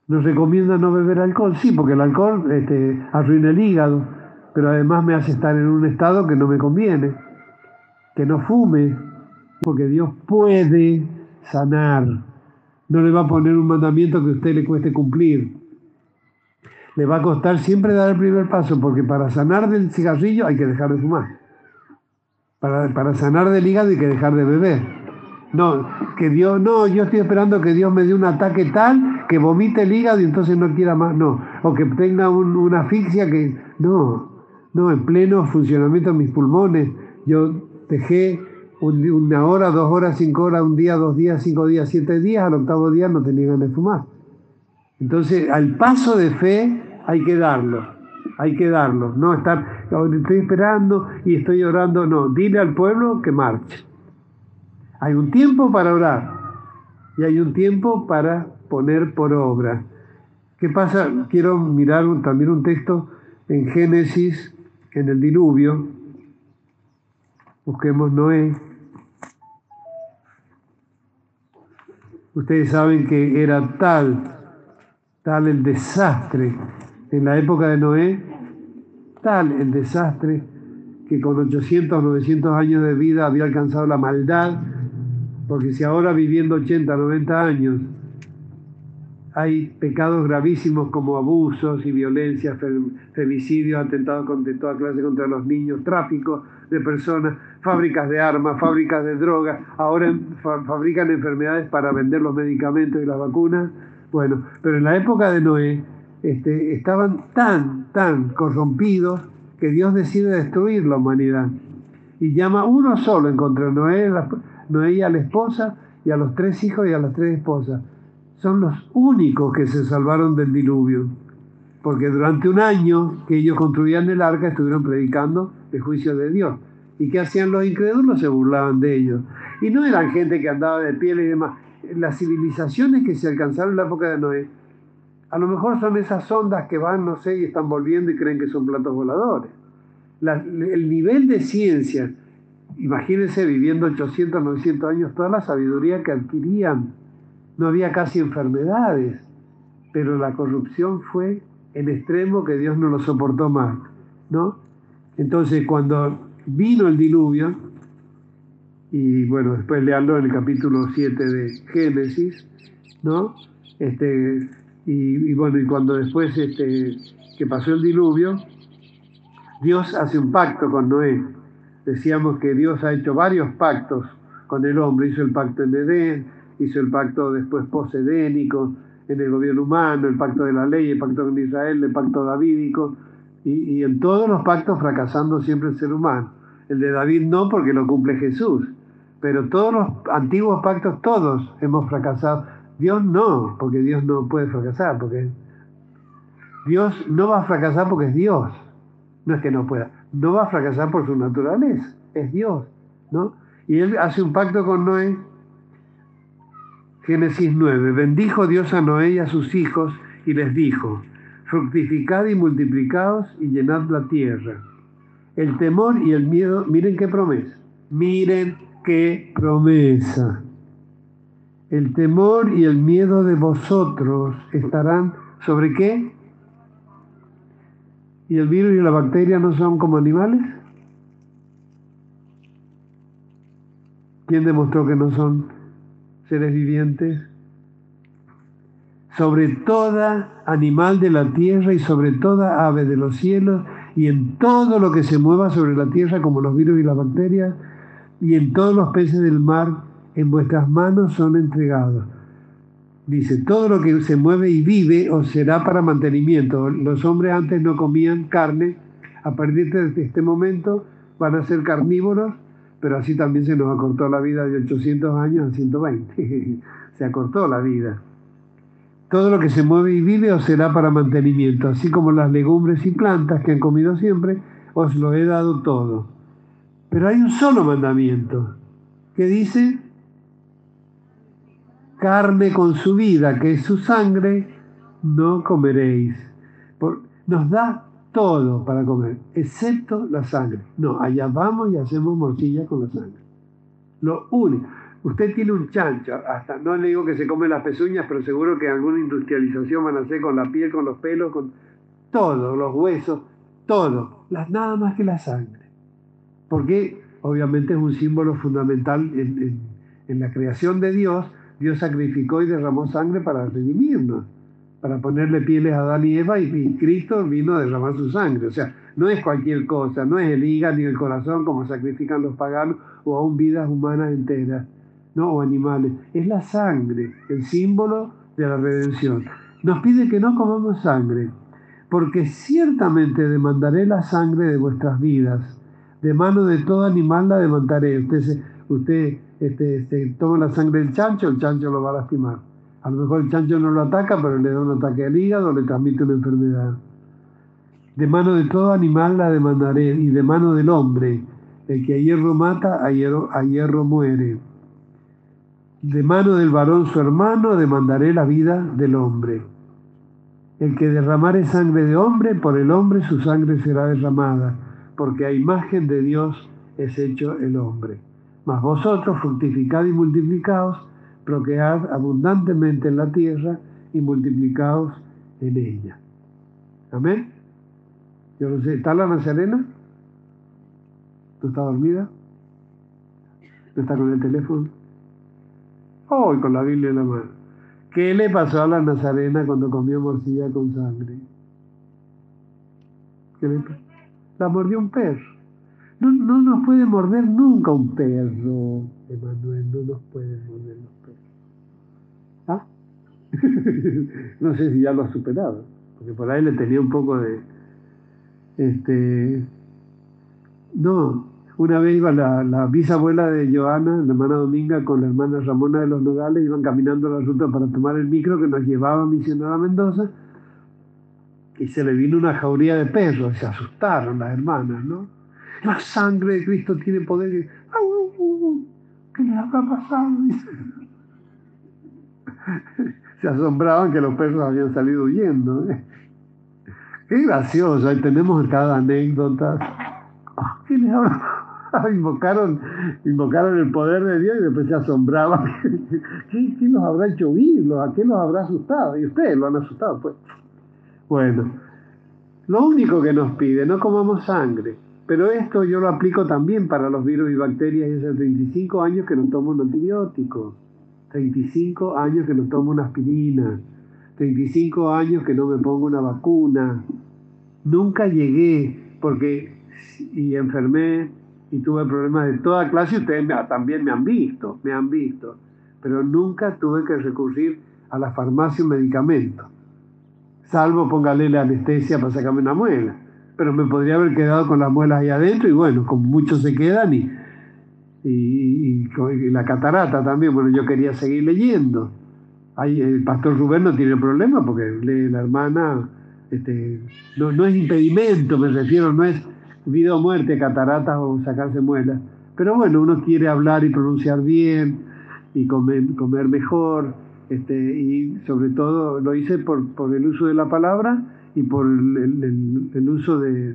Nos recomienda no beber alcohol, sí, porque el alcohol este, arruina el hígado, pero además me hace estar en un estado que no me conviene. Que no fume, porque Dios puede sanar. No le va a poner un mandamiento que a usted le cueste cumplir. Le va a costar siempre dar el primer paso, porque para sanar del cigarrillo hay que dejar de fumar. Para, sanar del hígado y que dejar de beber. No, que Dios, no, yo estoy esperando que Dios me dé un ataque tal que vomite el hígado y entonces no quiera más, no. O que tenga una asfixia que, no, no, en pleno funcionamiento de mis pulmones. Yo dejé una hora, dos horas, cinco horas, un día, dos días, cinco días, siete días, al octavo día no tenía ganas de fumar. Entonces, al paso de fe hay que darlo hay que darlo, no estar, estoy esperando y estoy orando, no, dile al pueblo que marche. Hay un tiempo para orar y hay un tiempo para poner por obra. ¿Qué pasa? Quiero mirar también un texto en Génesis, en el diluvio. Busquemos Noé. Ustedes saben que era tal, tal el desastre en la época de Noé, tal el desastre que con 800, 900 años de vida había alcanzado la maldad, porque si ahora viviendo 80, 90 años hay pecados gravísimos como abusos y violencia, femicidios, atentados de toda clase contra los niños, tráfico de personas, fábricas de armas, fábricas de drogas, ahora fabrican enfermedades para vender los medicamentos y las vacunas. Bueno, pero en la época de Noé este, estaban tan, tan corrompidos que Dios decide destruir la humanidad. Y llama uno solo en contra de Noé, Noé y a la esposa y a los tres hijos y a las tres esposas. Son los únicos que se salvaron del diluvio. Porque durante un año que ellos construían el arca estuvieron predicando el juicio de Dios. ¿Y qué hacían los incrédulos? Se burlaban de ellos. Y no eran gente que andaba de piel y demás. Las civilizaciones que se alcanzaron en la época de Noé a lo mejor son esas ondas que van, no sé, y están volviendo y creen que son platos voladores. el nivel de ciencia, imagínense viviendo 800, 900 años, toda la sabiduría que adquirían. No había casi enfermedades, pero la corrupción fue el extremo que Dios no lo soportó más, ¿no? Entonces, cuando vino el diluvio, y bueno, después le habló en el capítulo 7 de Génesis, ¿no? Este, y, bueno, y cuando después este, que pasó el diluvio, Dios hace un pacto con Noé. Decíamos que Dios ha hecho varios pactos con el hombre. Hizo el pacto en Edén, hizo el pacto después posedénico en el gobierno humano, el pacto de la ley, el pacto con Israel, el pacto davídico. Y, y en todos los pactos fracasando siempre el ser humano. El de David no, porque lo cumple Jesús. pero todos los antiguos pactos, todos hemos fracasado. Dios no, porque Dios no puede fracasar, porque Dios no va a fracasar porque es Dios. No es que no pueda, no va a fracasar por su naturaleza, es Dios, ¿no? Y él hace un pacto con Noé. Génesis 9. Bendijo Dios a Noé y a sus hijos y les dijo, fructificad y multiplicaos y llenad la tierra. El temor y el miedo, miren qué promesa, miren qué promesa. El temor y el miedo de vosotros estarán sobre qué? ¿Y el virus y la bacteria no son como animales? ¿Quién demostró que no son seres vivientes? Sobre toda animal de la tierra y sobre toda ave de los cielos y en todo lo que se mueva sobre la tierra como los virus y las bacterias y en todos los peces del mar en vuestras manos son entregados. Dice, todo lo que se mueve y vive os será para mantenimiento. Los hombres antes no comían carne, a partir de este momento van a ser carnívoros pero así también se nos acortó la vida de 800 años a 120. se acortó la vida. Todo lo que se mueve y vive os será para mantenimiento, así como las legumbres y plantas que han comido siempre, os lo he dado todo. Pero hay un solo mandamiento, que dice, carne con su vida, que es su sangre, no comeréis. nos da todo para comer, excepto la sangre. No, allá vamos y hacemos morcilla con la sangre. Lo único. Usted tiene un chancho, hasta no le digo que se come las pezuñas, pero seguro que alguna industrialización van a hacer con la piel, con los pelos, con todo, los huesos, todo, las, nada más que la sangre. Porque obviamente es un símbolo fundamental en, en la creación de Dios. Dios sacrificó y derramó sangre para redimirnos para ponerle pieles a Adán y Eva y, Cristo vino a derramar su sangre. O sea, no es cualquier cosa, no es el hígado ni el corazón como sacrifican los paganos o aún vidas humanas enteras, no, o animales. Es la sangre, el símbolo de la redención. Nos pide que no comamos sangre, porque ciertamente demandaré la sangre de vuestras vidas. De mano de todo animal la demandaré. Usted, usted este, este, toma la sangre del chancho, el chancho lo va a lastimar a lo mejor el chancho no lo ataca, pero le da un ataque al hígado, le transmite una enfermedad. De mano de todo animal la demandaré, y de mano del hombre. El que a hierro mata, a hierro, a hierro muere. De mano del varón su hermano, demandaré la vida del hombre. El que derramare sangre de hombre, por el hombre su sangre será derramada, porque a imagen de Dios es hecho el hombre. Mas vosotros fructificad y multiplicaos, procread abundantemente en la tierra y multiplicaos en ella. Amén. Yo no sé, ¿está la Nazarena? ¿No está dormida? ¿No está con el teléfono? Hoy con la Biblia en la mano. ¿Qué le pasó a la Nazarena cuando comió morcilla con sangre? ¿Qué le pasó? La mordió un perro. No, no nos puede morder nunca un perro, Emanuel, no nos puede morder los perros. ¿Ah? no sé si ya lo ha superado, porque por ahí le tenía un poco de... Este, no, una vez iba la, bisabuela de Joana, la hermana Dominga, con la hermana Ramona de los Nogales, iban caminando la ruta para tomar el micro que nos llevaba a misionar a Mendoza, y se le vino una jauría de perros, se asustaron las hermanas, ¿no? La sangre de Cristo tiene poder. ¿Qué le habrá pasado? Se asombraban que los perros habían salido huyendo. ¿eh? Qué gracioso, ahí tenemos cada anécdota. ¿Qué les habrá invocaron, invocaron el poder de Dios y después se asombraban. ¿Qué, ¿Qué, los habrá hecho huir? ¿A qué los habrá asustado? Y ustedes lo han asustado, pues. Bueno, lo único que nos pide, no comamos sangre. Pero esto yo lo aplico también para los virus y bacterias y hace 35 años que no tomo un antibiótico, 35 años que no tomo una aspirina, 35 años que no me pongo una vacuna. Nunca llegué porque y enfermé y tuve problemas de toda clase, ustedes también me han visto, me han visto, pero nunca tuve que recurrir a la farmacia un medicamento, salvo póngale la anestesia para sacarme una muela pero me podría haber quedado con las muelas ahí adentro y bueno, como muchos se quedan y, y, la catarata también. Bueno, yo quería seguir leyendo. Ahí, el pastor Rubén no tiene problema porque lee la hermana. Este, no, no es impedimento, me refiero, no es vida o muerte, cataratas o sacarse muelas. Pero bueno, uno quiere hablar y pronunciar bien y comer, comer mejor. Este, y sobre todo lo hice por, por el uso de la palabra y por el, uso de,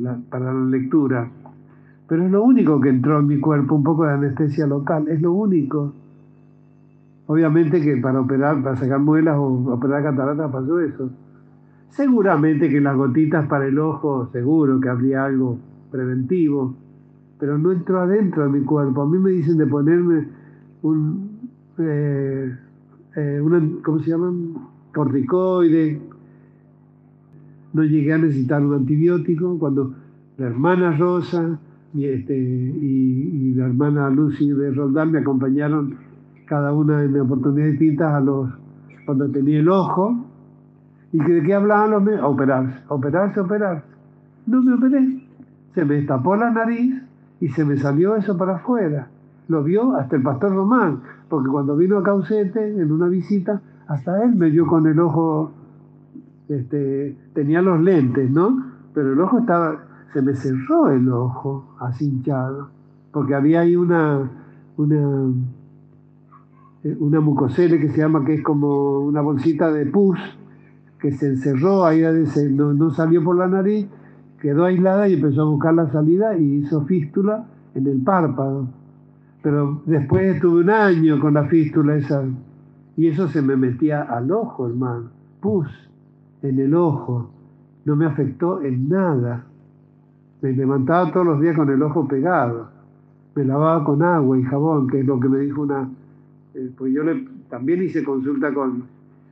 la, para la lectura. Pero es lo único que entró en mi cuerpo, un poco de anestesia local, es lo único. Obviamente que para operar, para sacar muelas o operar cataratas pasó eso. Seguramente que las gotitas para el ojo, seguro que habría algo preventivo, pero no entró adentro de mi cuerpo. A mí me dicen de ponerme un, eh, eh, ¿cómo se llaman? Corticoide. No llegué a necesitar un antibiótico cuando la hermana Rosa y, este, y, la hermana Lucy de Roldán me acompañaron cada una en oportunidades distintas a los cuando tenía el ojo y de qué hablaban los médicos, operarse, operarse, operarse. No me operé. Se me destapó la nariz y se me salió eso para afuera. Lo vio hasta el pastor Román, porque cuando vino a Caucete en una visita, hasta él me dio con el ojo, este, tenía los lentes, ¿no? Pero el ojo estaba, se me cerró el ojo, así hinchado, porque había ahí una, una, eh, una mucosele que se llama, que es como una bolsita de pus, que se encerró ahí, no, no salió por la nariz, quedó aislada y empezó a buscar la salida y hizo fístula en el párpado. Pero después estuve un año con la fístula esa y eso se me metía al ojo, hermano. Pus en el ojo. No me afectó en nada. Me levantaba todos los días con el ojo pegado. Me lavaba con agua y jabón, que es lo que me dijo una... Eh, pues yo le, también hice consulta con,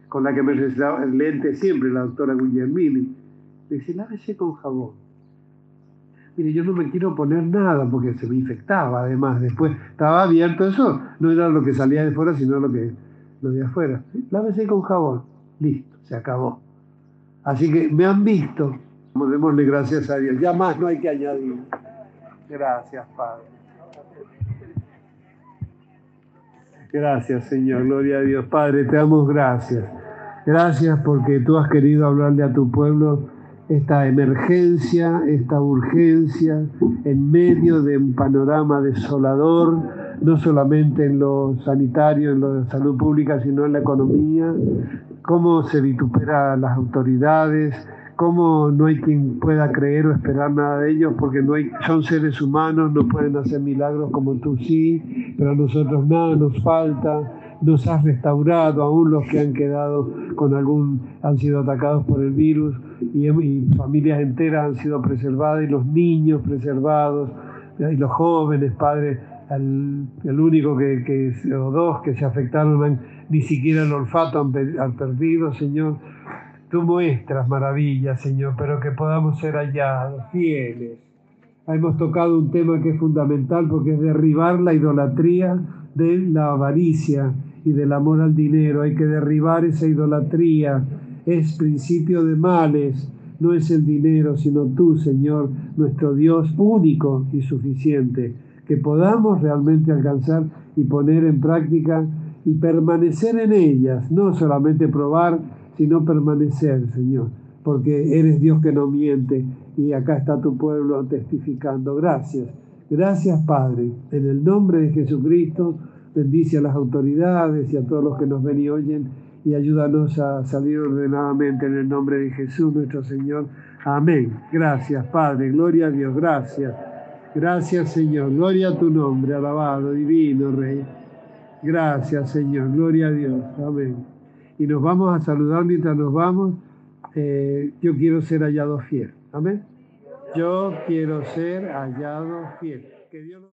con la que me recetaba el lente siempre, la doctora Guillermini. Me dice, lávese con jabón. Mire, yo no me quiero poner nada porque se me infectaba además. Después estaba abierto eso, no era lo que salía de fuera, sino lo que lo de afuera. Lávese con jabón. Listo, se acabó. Así que me han visto. Démosle gracias a Dios. Ya más no hay que añadir. Gracias, Padre. Gracias, Señor. Gloria a Dios. Padre, te damos gracias. Gracias porque tú has querido hablarle a tu pueblo esta emergencia, esta urgencia en medio de un panorama desolador, no solamente en lo sanitario, en lo de salud pública, sino en la economía, cómo se vitupera las autoridades, cómo no hay quien pueda creer o esperar nada de ellos, porque no hay, son seres humanos, no pueden hacer milagros como tú sí, pero a nosotros nada nos falta nos has restaurado, aún los que han quedado con algún, han sido atacados por el virus y, familias enteras han sido preservadas y los niños preservados y los jóvenes, padres, el, único que, o dos que se afectaron ni siquiera el olfato han, perdido, Señor. Tú muestras maravillas, Señor, pero que podamos ser hallados, fieles. Hemos tocado un tema que es fundamental porque es derribar la idolatría de la avaricia y del amor al dinero. Hay que derribar esa idolatría. Es principio de males. No es el dinero, sino tú, Señor, nuestro Dios único y suficiente. Que podamos realmente alcanzar y poner en práctica y permanecer en ellas. No solamente probar, sino permanecer, Señor. Porque eres Dios que no miente y acá está tu pueblo testificando. Gracias. Gracias, Padre. En el nombre de Jesucristo bendice a las autoridades y a todos los que nos ven y oyen y ayúdanos a salir ordenadamente en el nombre de Jesús nuestro Señor. Amén. Gracias, Padre. Gloria a Dios. Gracias. Gracias, Señor. Gloria a tu nombre, alabado, divino Rey. Gracias, Señor. Gloria a Dios. Amén. Y nos vamos a saludar mientras nos vamos. Eh, yo quiero ser hallado fiel. Amén. Yo quiero ser hallado fiel. Que Dios